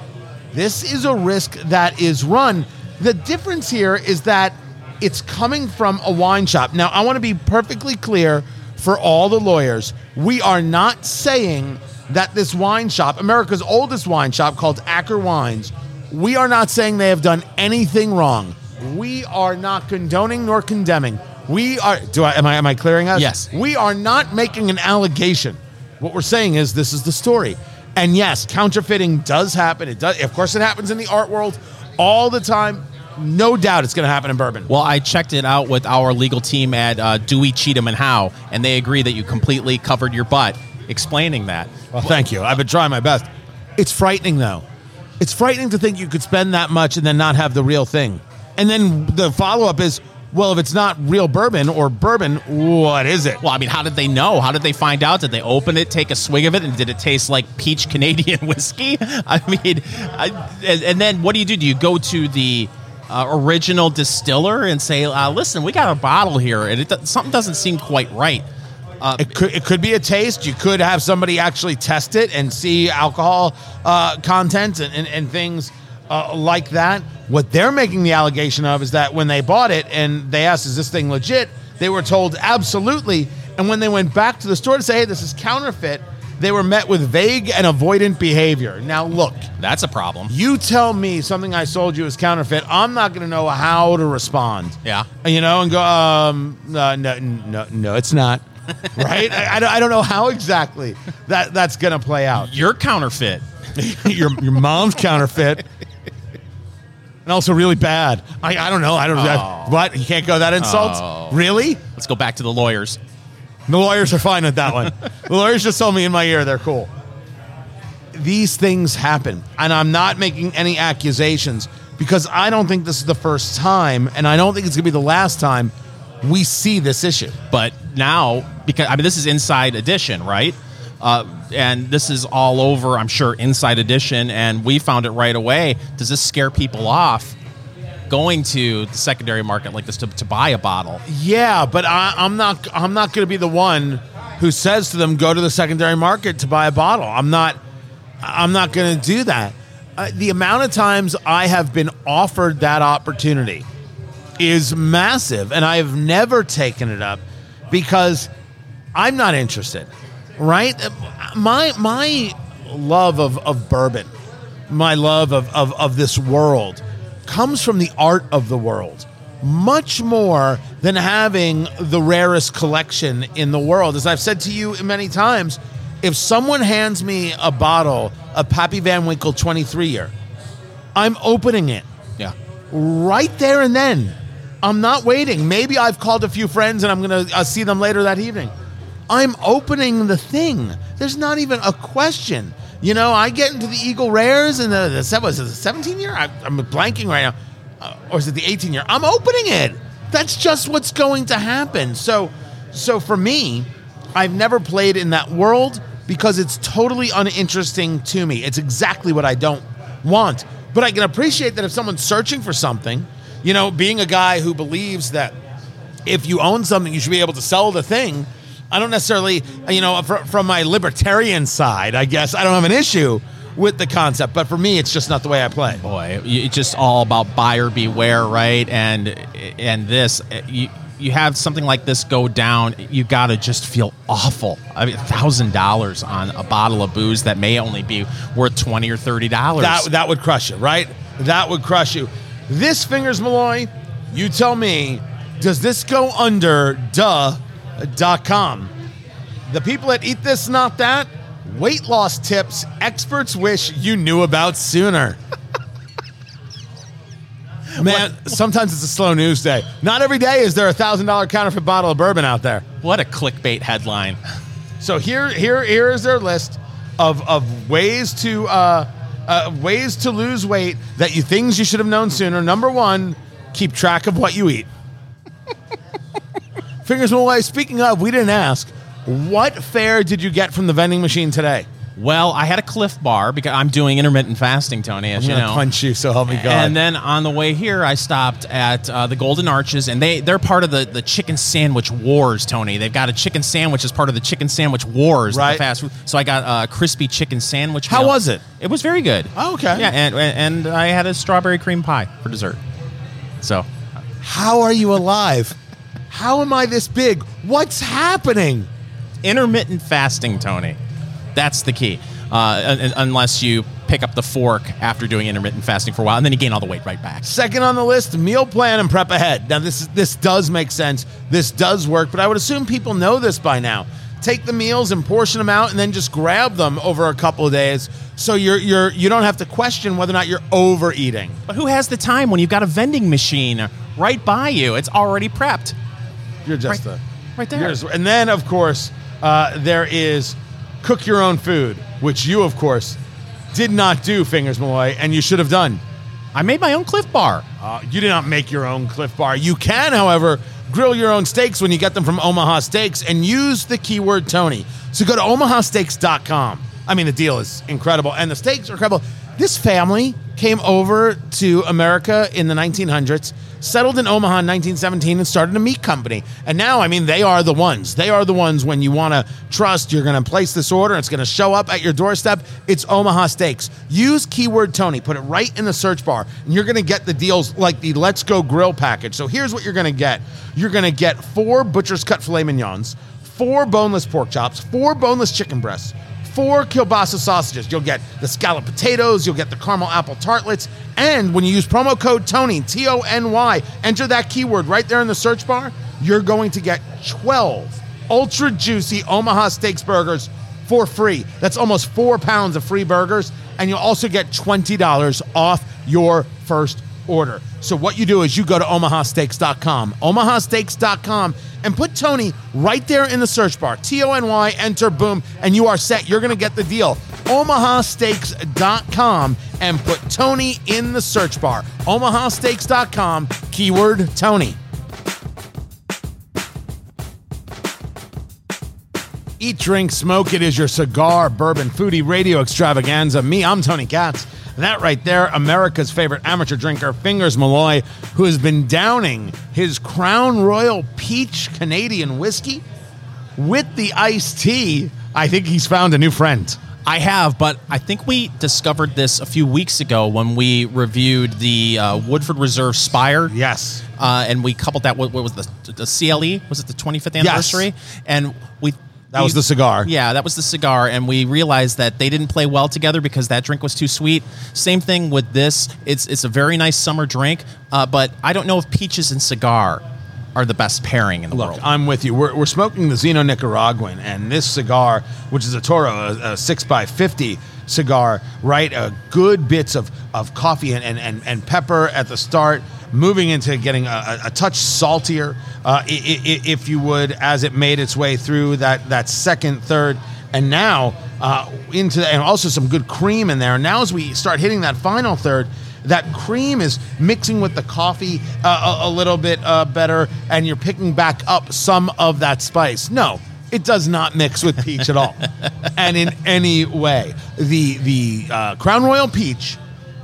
This is a risk that is run. The difference here is that it's coming from a wine shop. Now, I want to be perfectly clear for all the lawyers. We are not saying that this wine shop, America's oldest wine shop called Acker Wines, we are not saying they have done anything wrong. We are not condoning nor condemning. We are do I am I am I clearing us? Yes. We are not making an allegation. What we're saying is this is the story. And yes, counterfeiting does happen. It does of course it happens in the art world all the time. No doubt it's going to happen in bourbon. Well, I checked it out with our legal team at uh, Dewey, Cheatham, and Howe, and they agree that you completely covered your butt explaining that. Well, thank you. I've been trying my best. It's frightening, though. It's frightening to think you could spend that much and then not have the real thing. And then the follow up is, well, if it's not real bourbon or bourbon, what is it? Well, I mean, how did they know? How did they find out? Did they open it, take a swig of it, and did it taste like peach Canadian whiskey? I mean, I, and, and then what do you do? Do you go to the uh, original distiller and say, uh, "Listen, we got a bottle here, and it, something doesn't seem quite right." It could it could be a taste. You could have somebody actually test it and see alcohol uh, content and, and, and things uh, like that. What they're making the allegation of is that when they bought it and they asked, "Is this thing legit?" They were told absolutely. And when they went back to the store to say, "Hey, this is counterfeit," they were met with vague and avoidant behavior. Now, look, That's a problem. you tell me something I sold you is counterfeit. I'm not going to know how to respond. Yeah. You know, and go, um, no, no, no, no it's not. right? I, I, don't, I don't know how exactly that that's going to play out. You're counterfeit. your your mom's counterfeit. And also really bad. I, I don't know. I don't know. Oh. What? You can't go that insult? Oh. Really? Let's go back to the lawyers. The lawyers are fine with that one. the lawyers just told me in my ear they're cool. These things happen, and I'm not making any accusations because I don't think this is the first time, and I don't think it's going to be the last time we see this issue. But now, because I mean, this is Inside Edition, right? Uh, and this is all over, I'm sure, Inside Edition, and we found it right away. Does this scare people off going to the secondary market like this to, to buy a bottle? Yeah, but I, I'm not. I'm not going to be the one who says to them, "Go to the secondary market to buy a bottle." I'm not. I'm not going to do that. Uh, the amount of times I have been offered that opportunity is massive, and I have never taken it up because I'm not interested. Right? My my love of, of bourbon, my love of, of, of this world comes from the art of the world much more than having the rarest collection in the world. As I've said to you many times, if someone hands me a bottle of Pappy Van Winkle 23 year, I'm opening it Yeah. right there and then. I'm not waiting. Maybe I've called a few friends and I'm going to uh, see them later that evening. I'm opening the thing. There's not even a question. You know, I get into the Eagle Rares and the, the was it the 17 year? I, I'm blanking right now. Uh, or is it the 18 year? I'm opening it. That's just what's going to happen. So, so for me, I've never played in that world because it's totally uninteresting to me. It's exactly what I don't want. But I can appreciate that if someone's searching for something, you know, being a guy who believes that if you own something, you should be able to sell the thing. I don't necessarily, you know, fr- from my libertarian side, I guess I don't have an issue with the concept. But for me, it's just not the way I play. Boy, it's just all about buyer beware, right? And and this, eh, you you have something like this go down, you got to just feel awful. I mean, thousand dollars on a bottle of booze that may only be worth twenty or thirty dollars. That that would crush you, right? That would crush you. This fingers Malloy, you tell me, does this go under duh.com? The people at Eat This Not That, weight loss tips experts wish you knew about sooner. Man, sometimes it's a slow news day. Not every day is there a thousand dollar counterfeit bottle of bourbon out there. what a clickbait headline. So here, here, here is their list of of ways to uh, uh, ways to lose weight that you things you should have known sooner. Number one, keep track of what you eat. Fingers away. Speaking of, we didn't ask. What fare did you get from the vending machine today? Well, I had a Clif Bar because I'm doing intermittent fasting, Tony, as I'm you gonna know. punch you, so help me God. And then on the way here, I stopped at uh, the Golden Arches, and they they're part of the, the chicken sandwich wars. Tony, they've got a chicken sandwich as part of the chicken sandwich wars. the Right. fast food. So I got a crispy chicken sandwich. How meal. was it? It was very good. Oh, okay. Yeah, and and I had a strawberry cream pie for dessert. So How are you alive? How am I this big? What's happening? intermittent fasting, Tony. That's the key. Uh, un- un- unless you pick up the fork after doing intermittent fasting for a while, and then you gain all the weight right back. Second on the list, meal plan and prep ahead. Now this is, this does make sense. This does work, but I would assume people know this by now. Take the meals and portion them out, and then just grab them over a couple of days, so you're you're you don't have to question whether or not you're overeating. But who has the time when you've got a vending machine right by you? It's already prepped. You're just Right- a right there. and then of course uh, there is cook your own food, which you of course did not do, Fingers Malloy, and you should have done. I made my own Clif Bar. Uh, you did not make your own Clif Bar. You can, however, grill your own steaks when you get them from Omaha Steaks and use the keyword Tony. So go to omahasteaks.com. I mean, the deal is incredible, and the steaks are incredible. This family came over to America in the 1900s, settled in Omaha in 1917, and started a meat company. And now, I mean, they are the ones. They are the ones when you want to trust, you're going to place this order, it's going to show up at your doorstep. It's Omaha Steaks. Use keyword Tony, put it right in the search bar, and you're going to get the deals like the Let's Go Grill package. So here's what you're going to get you're going to get four butcher's cut filet mignons, four boneless pork chops, four boneless chicken breasts four kielbasa sausages. You'll get the scalloped potatoes, you'll get the caramel apple tartlets, and when you use promo code TONY, T O N Y, enter that keyword right there in the search bar, you're going to get 12 ultra juicy Omaha Steaks burgers for free. That's almost four pounds of free burgers, and you'll also get $20 off your first order. So what you do is you go to omahasteaks.com, omahasteaks.com, and put Tony right there in the search bar. T O N Y, enter, boom, and you are set. You're going to get the deal. omahasteaks.com and put Tony in the search bar. omahasteaks.com, keyword Tony. Eat, drink, smoke. It is your cigar, bourbon, foodie radio extravaganza. Me, I'm Tony Katz. That right there, America's favorite amateur drinker, Fingers Malloy, who has been downing his Crown Royal Peach Canadian whiskey with the iced tea. I think he's found a new friend. I have, but I think we discovered this a few weeks ago when we reviewed the uh, Woodford Reserve Spire. Yes. Uh, and we coupled that with what was the, the CLE? Was it the 25th anniversary? Yes. And we. That was the cigar. Yeah, that was the cigar, and we realized that they didn't play well together because that drink was too sweet. Same thing with this; it's it's a very nice summer drink, uh, but I don't know if peaches and cigar are the best pairing in the Look, world. I'm with you. We're, we're smoking the Zino Nicaraguan, and this cigar, which is a Toro, a, a 6x50 cigar, right? Uh, good bits of, of coffee and, and, and, pepper at the start, moving into getting a, a, a touch saltier, uh, if you would, as it made its way through that, that second, third, and now uh, into, and also some good cream in there. Now, as we start hitting that final third, that cream is mixing with the coffee uh, a, a little bit uh, better, and you're picking back up some of that spice. No, it does not mix with peach at all, and in any way. The the uh, Crown Royal Peach,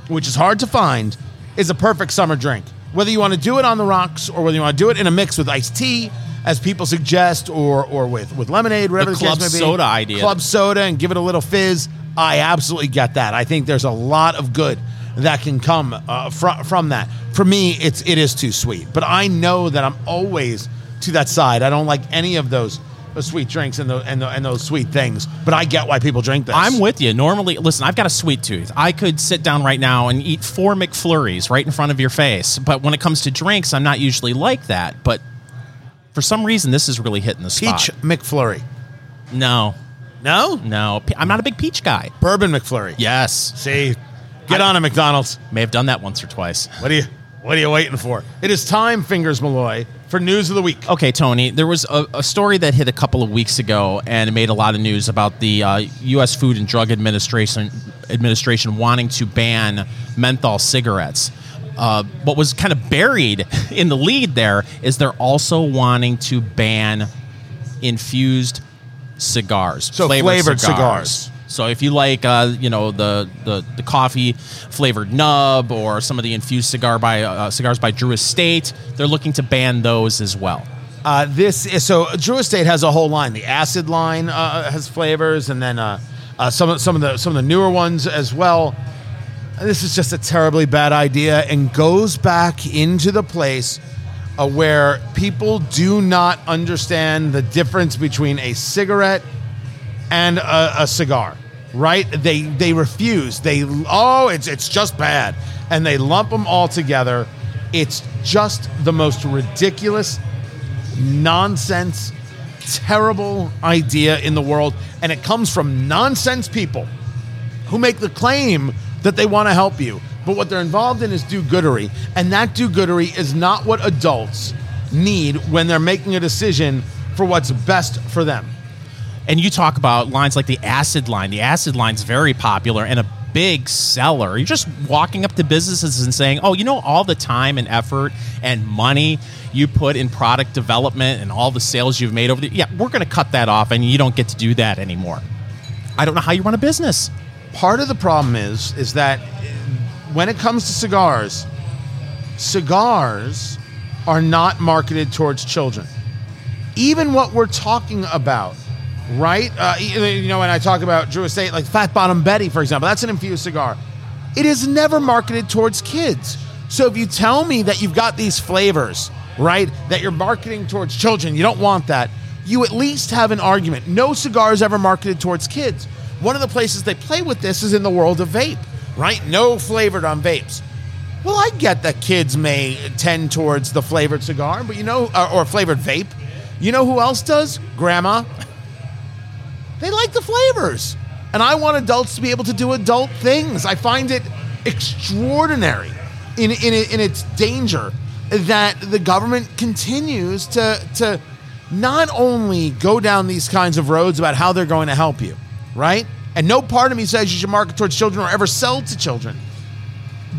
which is hard to find, is a perfect summer drink. Whether you want to do it on the rocks or whether you want to do it in a mix with iced tea, as people suggest, or or with with lemonade, whatever the, club case may be. soda idea. Club soda and give it a little fizz. I absolutely get that. I think there's a lot of good that can come uh, from from that. For me, it's it is too sweet, but I know that I'm always to that side. I don't like any of those, those sweet drinks and, the, and, the, and those sweet things. But I get why people drink this. I'm with you. Normally, listen, I've got a sweet tooth. I could sit down right now and eat four McFlurries right in front of your face. But when it comes to drinks, I'm not usually like that. But for some reason, this is really hitting the spot. peach McFlurry. No, No, no, I'm not a big peach guy. bourbon McFlurry. Yes, See, get I- on a McDonald's. may have done that once or twice. What are you What are you waiting for? It is time, Fingers Malloy, for news of the week. Okay, Tony, there was a, a story that hit a couple of weeks ago and it made a lot of news about the uh, U.S. Food and Drug Administration administration wanting to ban menthol cigarettes. Uh, what was kind of buried in the lead there is they're also wanting to ban infused cigars, So flavored cigars. So if you like, uh, you know, the, the the coffee flavored nub or some of the infused cigar by uh, cigars by Drew Estate, they're looking to ban those as well. Uh, this is so Drew Estate has a whole line. The acid line uh, has flavors, and then uh, uh, some of some of the some of the newer ones as well. This is just a terribly bad idea, and goes back into the place uh, where people do not understand the difference between a cigarette and a, a cigar. Right? They they refuse. They oh, it's it's just bad, and they lump them all together. It's just the most ridiculous nonsense, terrible idea in the world. And it comes from nonsense people who make the claim that they want to help you. But what they're involved in is do goodery. And that do goodery is not what adults need when they're making a decision for what's best for them. And you talk about lines like the acid line. The acid line's very popular and a big seller. You're just walking up to businesses and saying, "Oh, you know all the time and effort and money you put in product development and all the sales you've made over the Yeah, we're going to cut that off and you don't get to do that anymore." I don't know how you run a business. part of the problem is is that when it comes to cigars, cigars are not marketed towards children. Even what we're talking about, right? Uh, you know, when I talk about Drew Estate, like Fat Bottom Betty, for example, that's an infused cigar. It is never marketed towards kids. So if you tell me that you've got these flavors, right, that you're marketing towards children, you don't want that. You at least have an argument. No cigar is ever marketed towards kids. One of the places they play with this is in the world of vape, right? No flavored on vapes. Well, I get that kids may tend towards the flavored cigar, but you know, or, or flavored vape. You know who else does? Grandma. They like the flavors. And I want adults to be able to do adult things. I find it extraordinary in, in, in its danger that the government continues to, to not only go down these kinds of roads about how they're going to help you, right? And no part of me says you should market towards children or ever sell to children.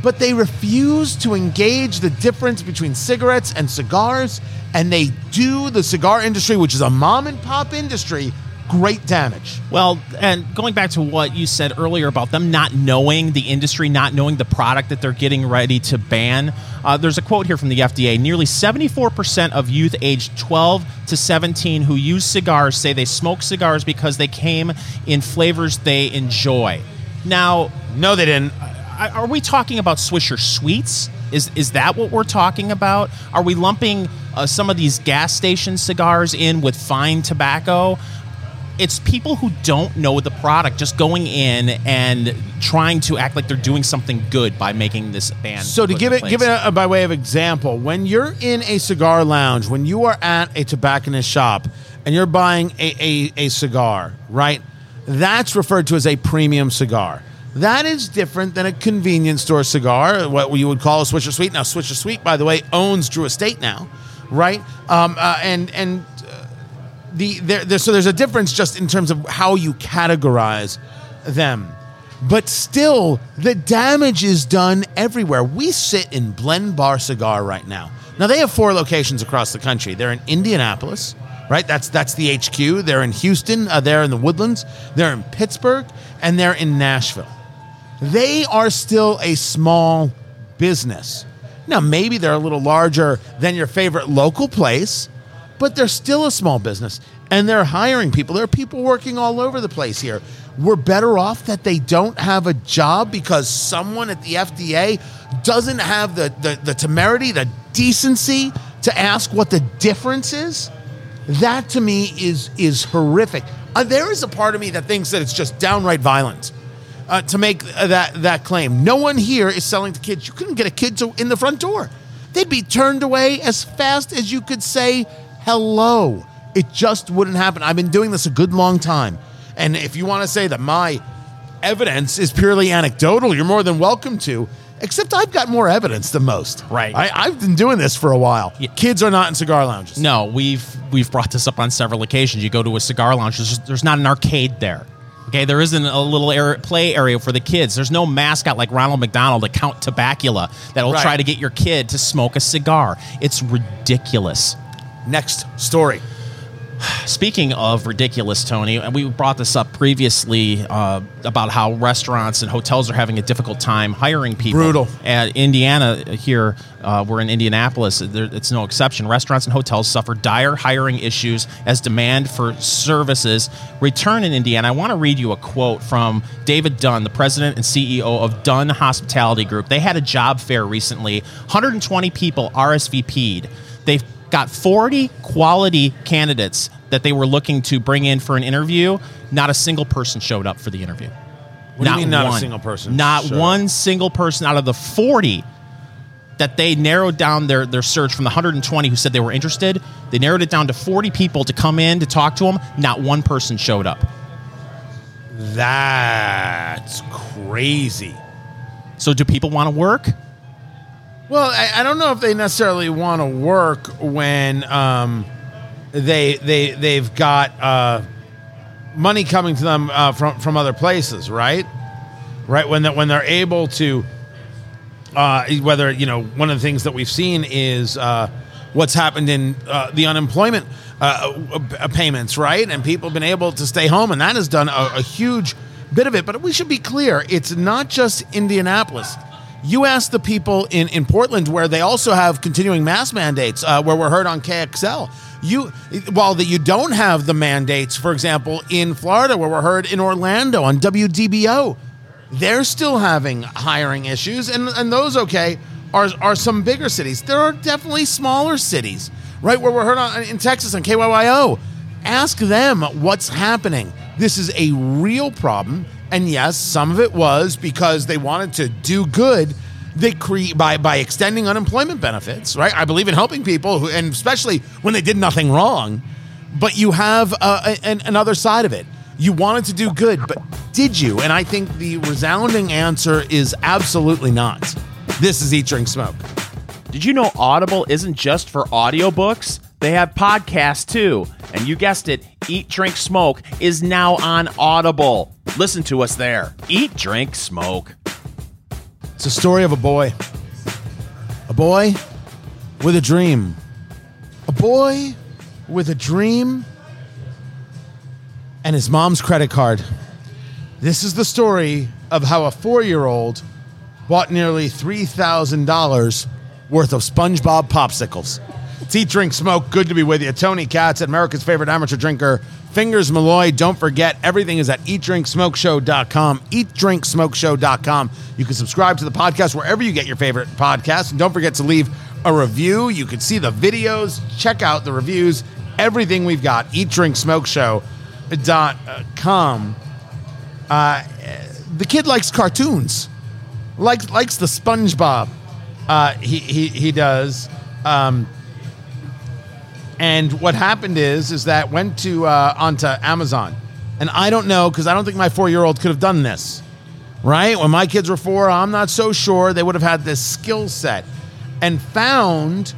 But they refuse to engage the difference between cigarettes and cigars, and they do the cigar industry, which is a mom and pop industry, great damage. Well, and going back to what you said earlier about them not knowing the industry, not knowing the product that they're getting ready to ban, uh, there's a quote here from the FDA. Nearly 74% of youth aged 12 to 17 who use cigars say they smoke cigars because they came in flavors they enjoy. Now, No, they didn't. Are we talking about Swisher Sweets? Is is that what we're talking about? Are we lumping uh, some of these gas station cigars in with fine tobacco? It's people who don't know the product just going in and trying to act like they're doing something good by making this band. So to give it place. give it a, by way of example, when you're in a cigar lounge, when you are at a tobacconist shop and you're buying a, a, a cigar, right? That's referred to as a premium cigar. That is different than a convenience store cigar, what you would call a Swisher Sweet. Now, Swisher Sweet, by the way, owns Drew Estate now, right? Um, uh, and and the there, there so there's a difference just in terms of how you categorize them. But still the damage is done everywhere. We sit in blend bar cigar right now. Now they have four locations across the country. They're in indianapolis right? That's that's the hq they're in houston uh, they're in the woodlands. They're in pittsburgh and they're in nashville. They are still a small business. Now maybe they're a little larger than your favorite local place but they're still a small business and they're hiring people. There are people working all over the place here. We're better off that they don't have a job because someone at the FDA doesn't have the, the, the temerity, the decency to ask what the difference is. That to me is is horrific. Uh, there is a part of me that thinks that it's just downright violent uh, to make uh, that that claim. No one here is selling to kids. You couldn't get a kid to, in the front door. They'd be turned away as fast as you could say hello. It just wouldn't happen. I've been doing this a good long time. And if you want to say that my evidence is purely anecdotal, you're more than welcome to. Except I've got more evidence than most. Right. I, I've been doing this for a while. Yeah. Kids are not in cigar lounges. No, we've we've brought this up on several occasions. You go to a cigar lounge, there's, there's not an arcade there. Okay, there isn't a little area, play area for the kids. There's no mascot like Ronald McDonald, the Count Tabacula, that will Right. try to get your kid to smoke a cigar. It's ridiculous. Next story. Speaking of ridiculous, Tony, and we brought this up previously uh, about how restaurants and hotels are having a difficult time hiring people. Brutal. At Indiana, here, uh, we're in Indianapolis. There, it's no exception. Restaurants and hotels suffer dire hiring issues as demand for services return in Indiana. I want to read you a quote from David Dunn, the president and CEO of Dunn Hospitality Group. They had a job fair recently. 120 people RSVP'd. They've got 40 quality candidates that they were looking to bring in for an interview. Not a single person showed up for the interview. What do you mean not a single person Not one single person out of the 40 that they narrowed down their, their search from the 120 who said they were interested. They narrowed it down to 40 people to come in to talk to them. Not one person showed up. That's crazy. So, do people want to work? Well, I, I don't know if they necessarily want to work when um, they they they've got uh, money coming to them uh, from from other places, right? Right when that when they're able to, uh, whether you know one of the things that we've seen is uh, what's happened in uh, the unemployment uh, payments, right? And people have been able to stay home, and that has done a, a huge bit of it. But we should be clear: it's not just Indianapolis. You ask the people in, in Portland where they also have continuing mask mandates, uh, where we're heard on KXL. You, while that you don't have the mandates, for example, in Florida, where we're heard in Orlando on WDBO, they're still having hiring issues, and and those okay are are some bigger cities. There are definitely smaller cities, right, where we're heard on in Texas on KYYO. Ask them what's happening. This is a real problem. And yes, some of it was because they wanted to do good. They create by by extending unemployment benefits, right? I believe in helping people, who, and especially when they did nothing wrong. But you have uh, an, another side of it. You wanted to do good, but did you? And I think the resounding answer is absolutely not. This is Eat, Drink, Smoke. Did you know Audible isn't just for audiobooks? They have podcasts too. And you guessed it, Eat, Drink, Smoke is now on Audible. Listen to us there. Eat, Drink, Smoke. It's a story of a boy. A boy with a dream. A boy with a dream and his mom's credit card. This is the story of how a four year old bought nearly $3,000 worth of SpongeBob popsicles. It's Eat, Drink, Smoke. Good to be with you. Tony Katz, America's favorite amateur drinker. Fingers Malloy. Don't forget, everything is at eatdrinksmokeshow.com. Eatdrinksmokeshow.com. You can subscribe to the podcast wherever you get your favorite podcast. And don't forget to leave a review. You can see the videos, check out the reviews, everything we've got. Eatdrinksmokeshow.com. Uh, the kid likes cartoons, likes likes the SpongeBob. Uh, he, he he does. Um, and what happened is is that went to uh, onto Amazon, and I don't know because I don't think my four year old could have done this. Right when my kids were four, I'm not so sure they would have had this skill set, and found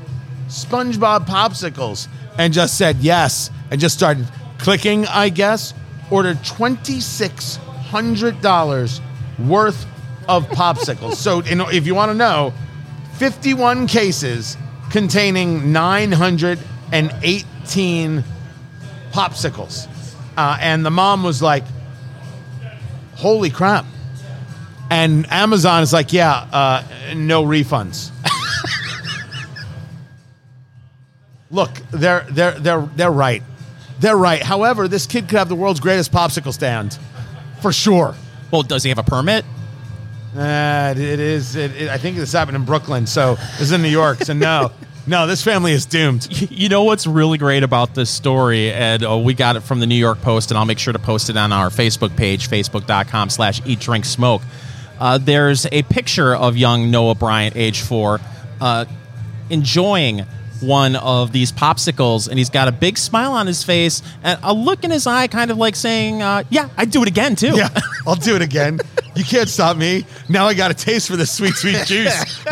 SpongeBob popsicles and just said yes and just started clicking. I guess ordered twenty six hundred dollars worth of popsicles. so if you want to know, fifty one cases containing nine hundred and eighteen popsicles, uh, and the mom was like, "Holy crap!" And Amazon is like, "Yeah, uh, no refunds." Look, they're they're they're they're right. They're right. However, this kid could have the world's greatest popsicle stand, for sure. Well, does he have a permit? Uh, it is. It, it, I think this happened in Brooklyn, so it's in New York. So no, no, this family is doomed. You know what's really great about this story, and uh, we got it from the New York Post, and I'll make sure to post it on our Facebook page, facebook.com slash eat, drink, smoke. Uh, there's a picture of young Noah Bryant, age four, uh, enjoying one of these popsicles, and he's got a big smile on his face and a look in his eye, kind of like saying, uh, "Yeah, I'd do it again too." Yeah, I'll do it again. You can't stop me. Now I got a taste for this sweet, sweet juice.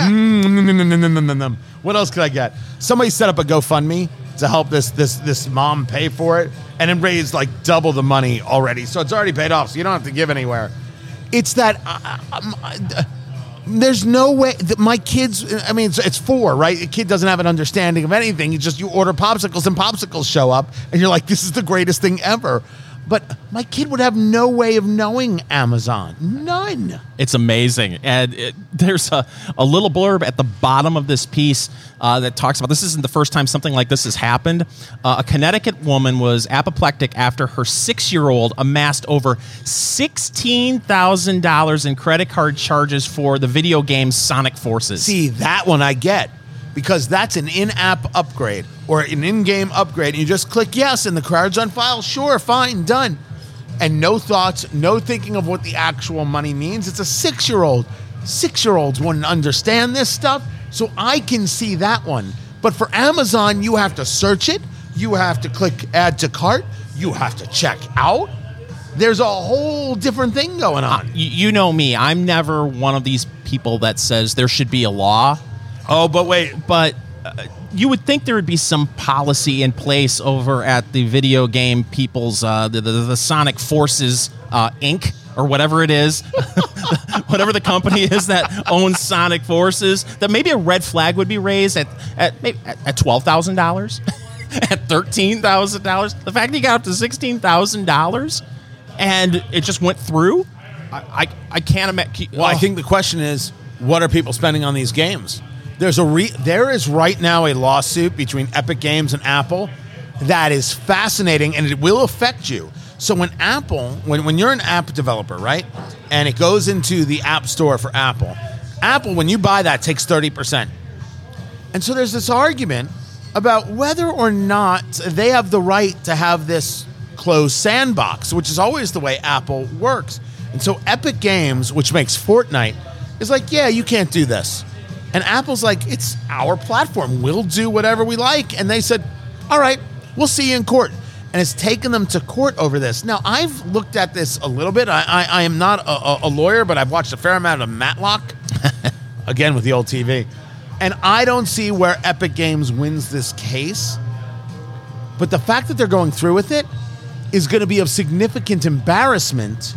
What else could I get? Somebody set up a GoFundMe to help this this this mom pay for it, and it raised like double the money already. So it's already paid off. So you don't have to give anywhere. It's that. Uh, um, uh, there's no way that my kids i mean it's, it's four right a kid doesn't have an understanding of anything you just you order popsicles and popsicles show up and you're like this is the greatest thing ever but my kid would have no way of knowing amazon none It's amazing. And it, there's a, a little blurb at the bottom of this piece uh, that talks about this isn't the first time something like this has happened. Uh, a Connecticut woman was apoplectic after her six year old amassed over $16,000 in credit card charges for the video game Sonic Forces. see that one i get because that's an in-app upgrade or an in-game upgrade. And you just click yes and the card's on file. Sure fine done. And no thoughts no thinking of what the actual money means. It's a six-year-old. Six-year-olds wouldn't understand this stuff. So i can see that one. But for amazon you have to search it. You have to click add to cart. You have to check out. There's a whole different thing going on. You, you know me, I'm never one of these people that says there should be a law. Oh but wait but uh, you would think there would be some policy in place over at the video game people's uh, the, the, the Sonic Forces uh, Inc. or whatever it is, whatever the company is that owns Sonic Forces. That maybe a red flag would be raised at at maybe at, at twelve thousand dollars, at thirteen thousand dollars. The fact that you got up to sixteen thousand dollars, and it just went through. I I, I can't imagine. Well, I think the question is, what are people spending on these games? There's a re- there is right now a lawsuit between Epic Games and Apple that is fascinating, and it will affect you. So when Apple, when when you're an app developer, right, and it goes into the App Store for Apple, Apple when you buy that takes thirty percent. And so there's this argument about whether or not they have the right to have this closed sandbox, which is always the way Apple works. And so Epic Games, which makes Fortnite, is like, yeah, you can't do this. And Apple's like, it's our platform. We'll do whatever we like. And they said, all right, we'll see you in court. And it's taken them to court over this. Now, I've looked at this a little bit. I, I, I am not a, a, lawyer, but I've watched a fair amount of Matlock, again with the old TV. And I don't see where Epic Games wins this case. But the fact that they're going through with it is going to be of significant embarrassment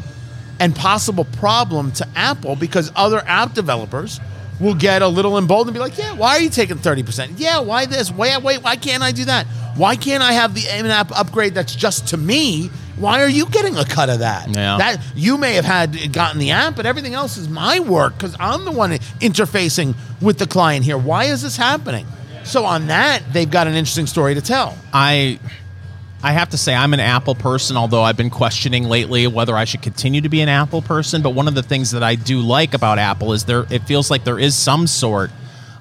and possible problem to Apple because other app developers will get a little emboldened and be like, yeah, why are you taking 30%? Yeah, why this? Wait, wait, why can't I do that? Why can't I have the in-app upgrade that's just to me Why are you getting a cut of that? Yeah. That you may have had gotten the app, but everything else is my work because I'm the one interfacing with the client here. Why is this happening? So on that, they've got an interesting story to tell. I I have to say I'm an Apple person, although I've been questioning lately whether I should continue to be an Apple person. But one of the things that I do like about Apple is there it feels like there is some sort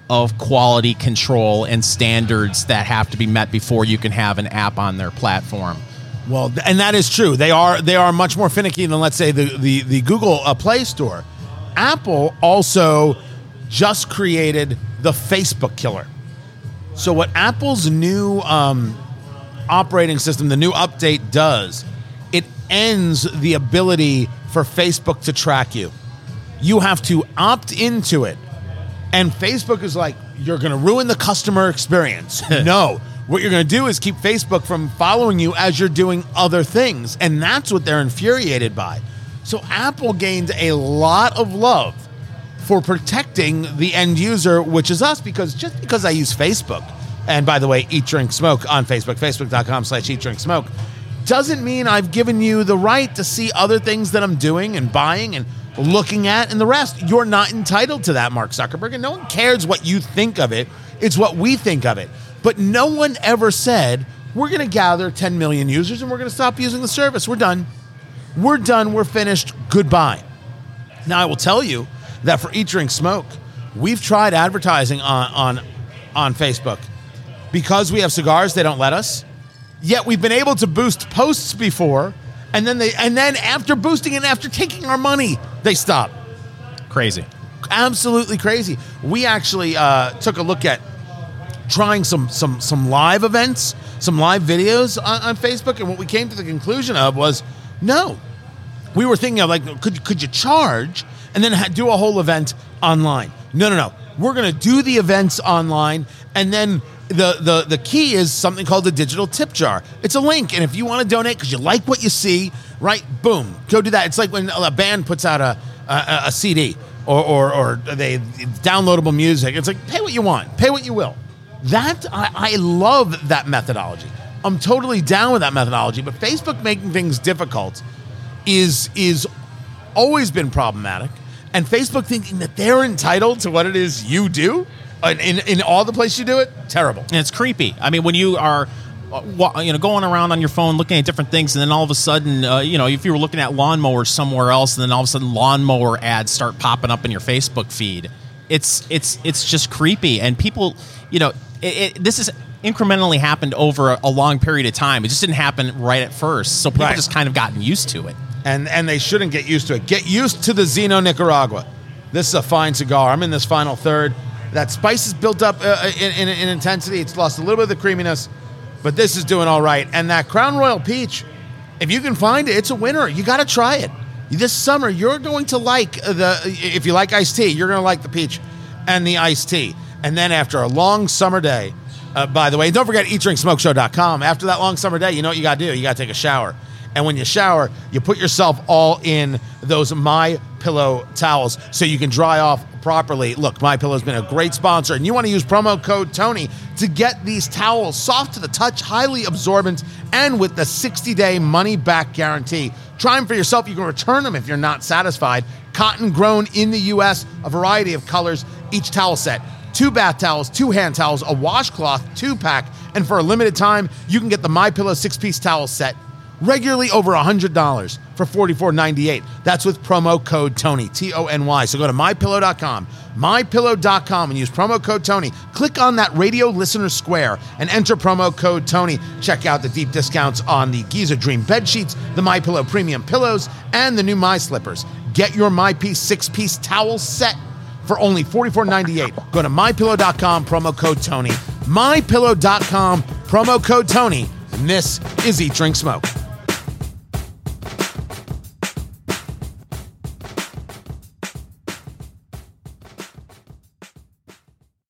of quality control and standards that have to be met before you can have an app on their platform. Well, and that is true. They are they are much more finicky than let's say the the, the Google uh, Play Store. Apple also just created the Facebook killer. So what Apple's new um, operating system, the new update does, it ends the ability for Facebook to track you. You have to opt into it. And Facebook is like, you're going to ruin the customer experience. no. What you're going to do is keep Facebook from following you as you're doing other things. And that's what they're infuriated by. So Apple gained a lot of love for protecting the end user, which is us, because just because I use Facebook, and by the way, eat, drink, smoke on Facebook, facebook.com slash eat, drink, smoke, doesn't mean I've given you the right to see other things that I'm doing and buying and looking at and the rest. You're not entitled to that, Mark Zuckerberg, and no one cares what you think of it. It's what we think of it. But no one ever said, we're going to gather 10 million users and we're going to stop using the service. We're done. We're done. We're finished. Goodbye. Now, I will tell you that for Eat, Drink, Smoke, we've tried advertising on, on, on Facebook. Because we have cigars, they don't let us. Yet we've been able to boost posts before, and then they and then after boosting and after taking our money, they stop. Crazy. Absolutely crazy. We actually uh, took a look at trying some some some live events, some live videos on, on Facebook, and what we came to the conclusion of was no. We were thinking of like, could could you charge and then ha- do a whole event online? No, no, no. We're to do the events online, and then the the the key is something called the digital tip jar. It's a link, and if you want to donate because you like what you see, right? Boom, go do that. It's like when a band puts out a a, a CD or, or or they downloadable music. It's like pay what you want, pay what you will. That I, I love that methodology. I'm totally down with that methodology. But Facebook making things difficult is is always been problematic, and Facebook thinking that they're entitled to what it is you do in in, in all the places you do it. Terrible. And it's creepy. I mean, when you are, uh, you know, going around on your phone looking at different things, and then all of a sudden, uh, you know, if you were looking at lawnmowers somewhere else, and then all of a sudden, lawnmower ads start popping up in your Facebook feed. It's it's it's just creepy, and people, you know, it, it, this is incrementally happened over a, a long period of time. It just didn't happen right at first, so people Right. just kind of gotten used to it. and and they shouldn't get used to it. Get used to the Zino Nicaragua. This is a fine cigar. I'm in this final third. That spice is built up uh, in, in, in intensity. It's lost a little bit of the creaminess, but this is doing all right. And that Crown Royal Peach, if you can find it, it's a winner. You got to try it this summer. You're going to like the if you like iced tea, you're going to like the peach and the iced tea. And then after a long summer day, uh, by the way, don't forget eatdrinksmokeshow.com. After that long summer day, you know what you got to do? You got to take a shower. And when you shower, you put yourself all in those My Pillow towels so you can dry off properly. Look, My Pillow's been a great sponsor, and you want to use promo code Tony to get these towels soft to the touch, highly absorbent, and with the 60-day money-back guarantee. Try them for yourself. You can return them if you're not satisfied. Cotton grown in the U.S., a variety of colors. Each towel set two bath towels, two hand towels, a washcloth, two pack, and for a limited time, you can get the My Pillow six piece towel set regularly over $100 for $44.98. That's with promo code Tony, T O N Y. So go to mypillow.com, mypillow.com, and use promo code Tony. Click on that radio listener square and enter promo code Tony. Check out the deep discounts on the Giza Dream bed sheets, the My Pillow premium pillows, and the new My Slippers. Get your My Piece six piece towel set for only $44.98. Go to mypillow.com, promo code Tony. Mypillow.com, promo code Tony. And this is Eat, Drink, Smoke.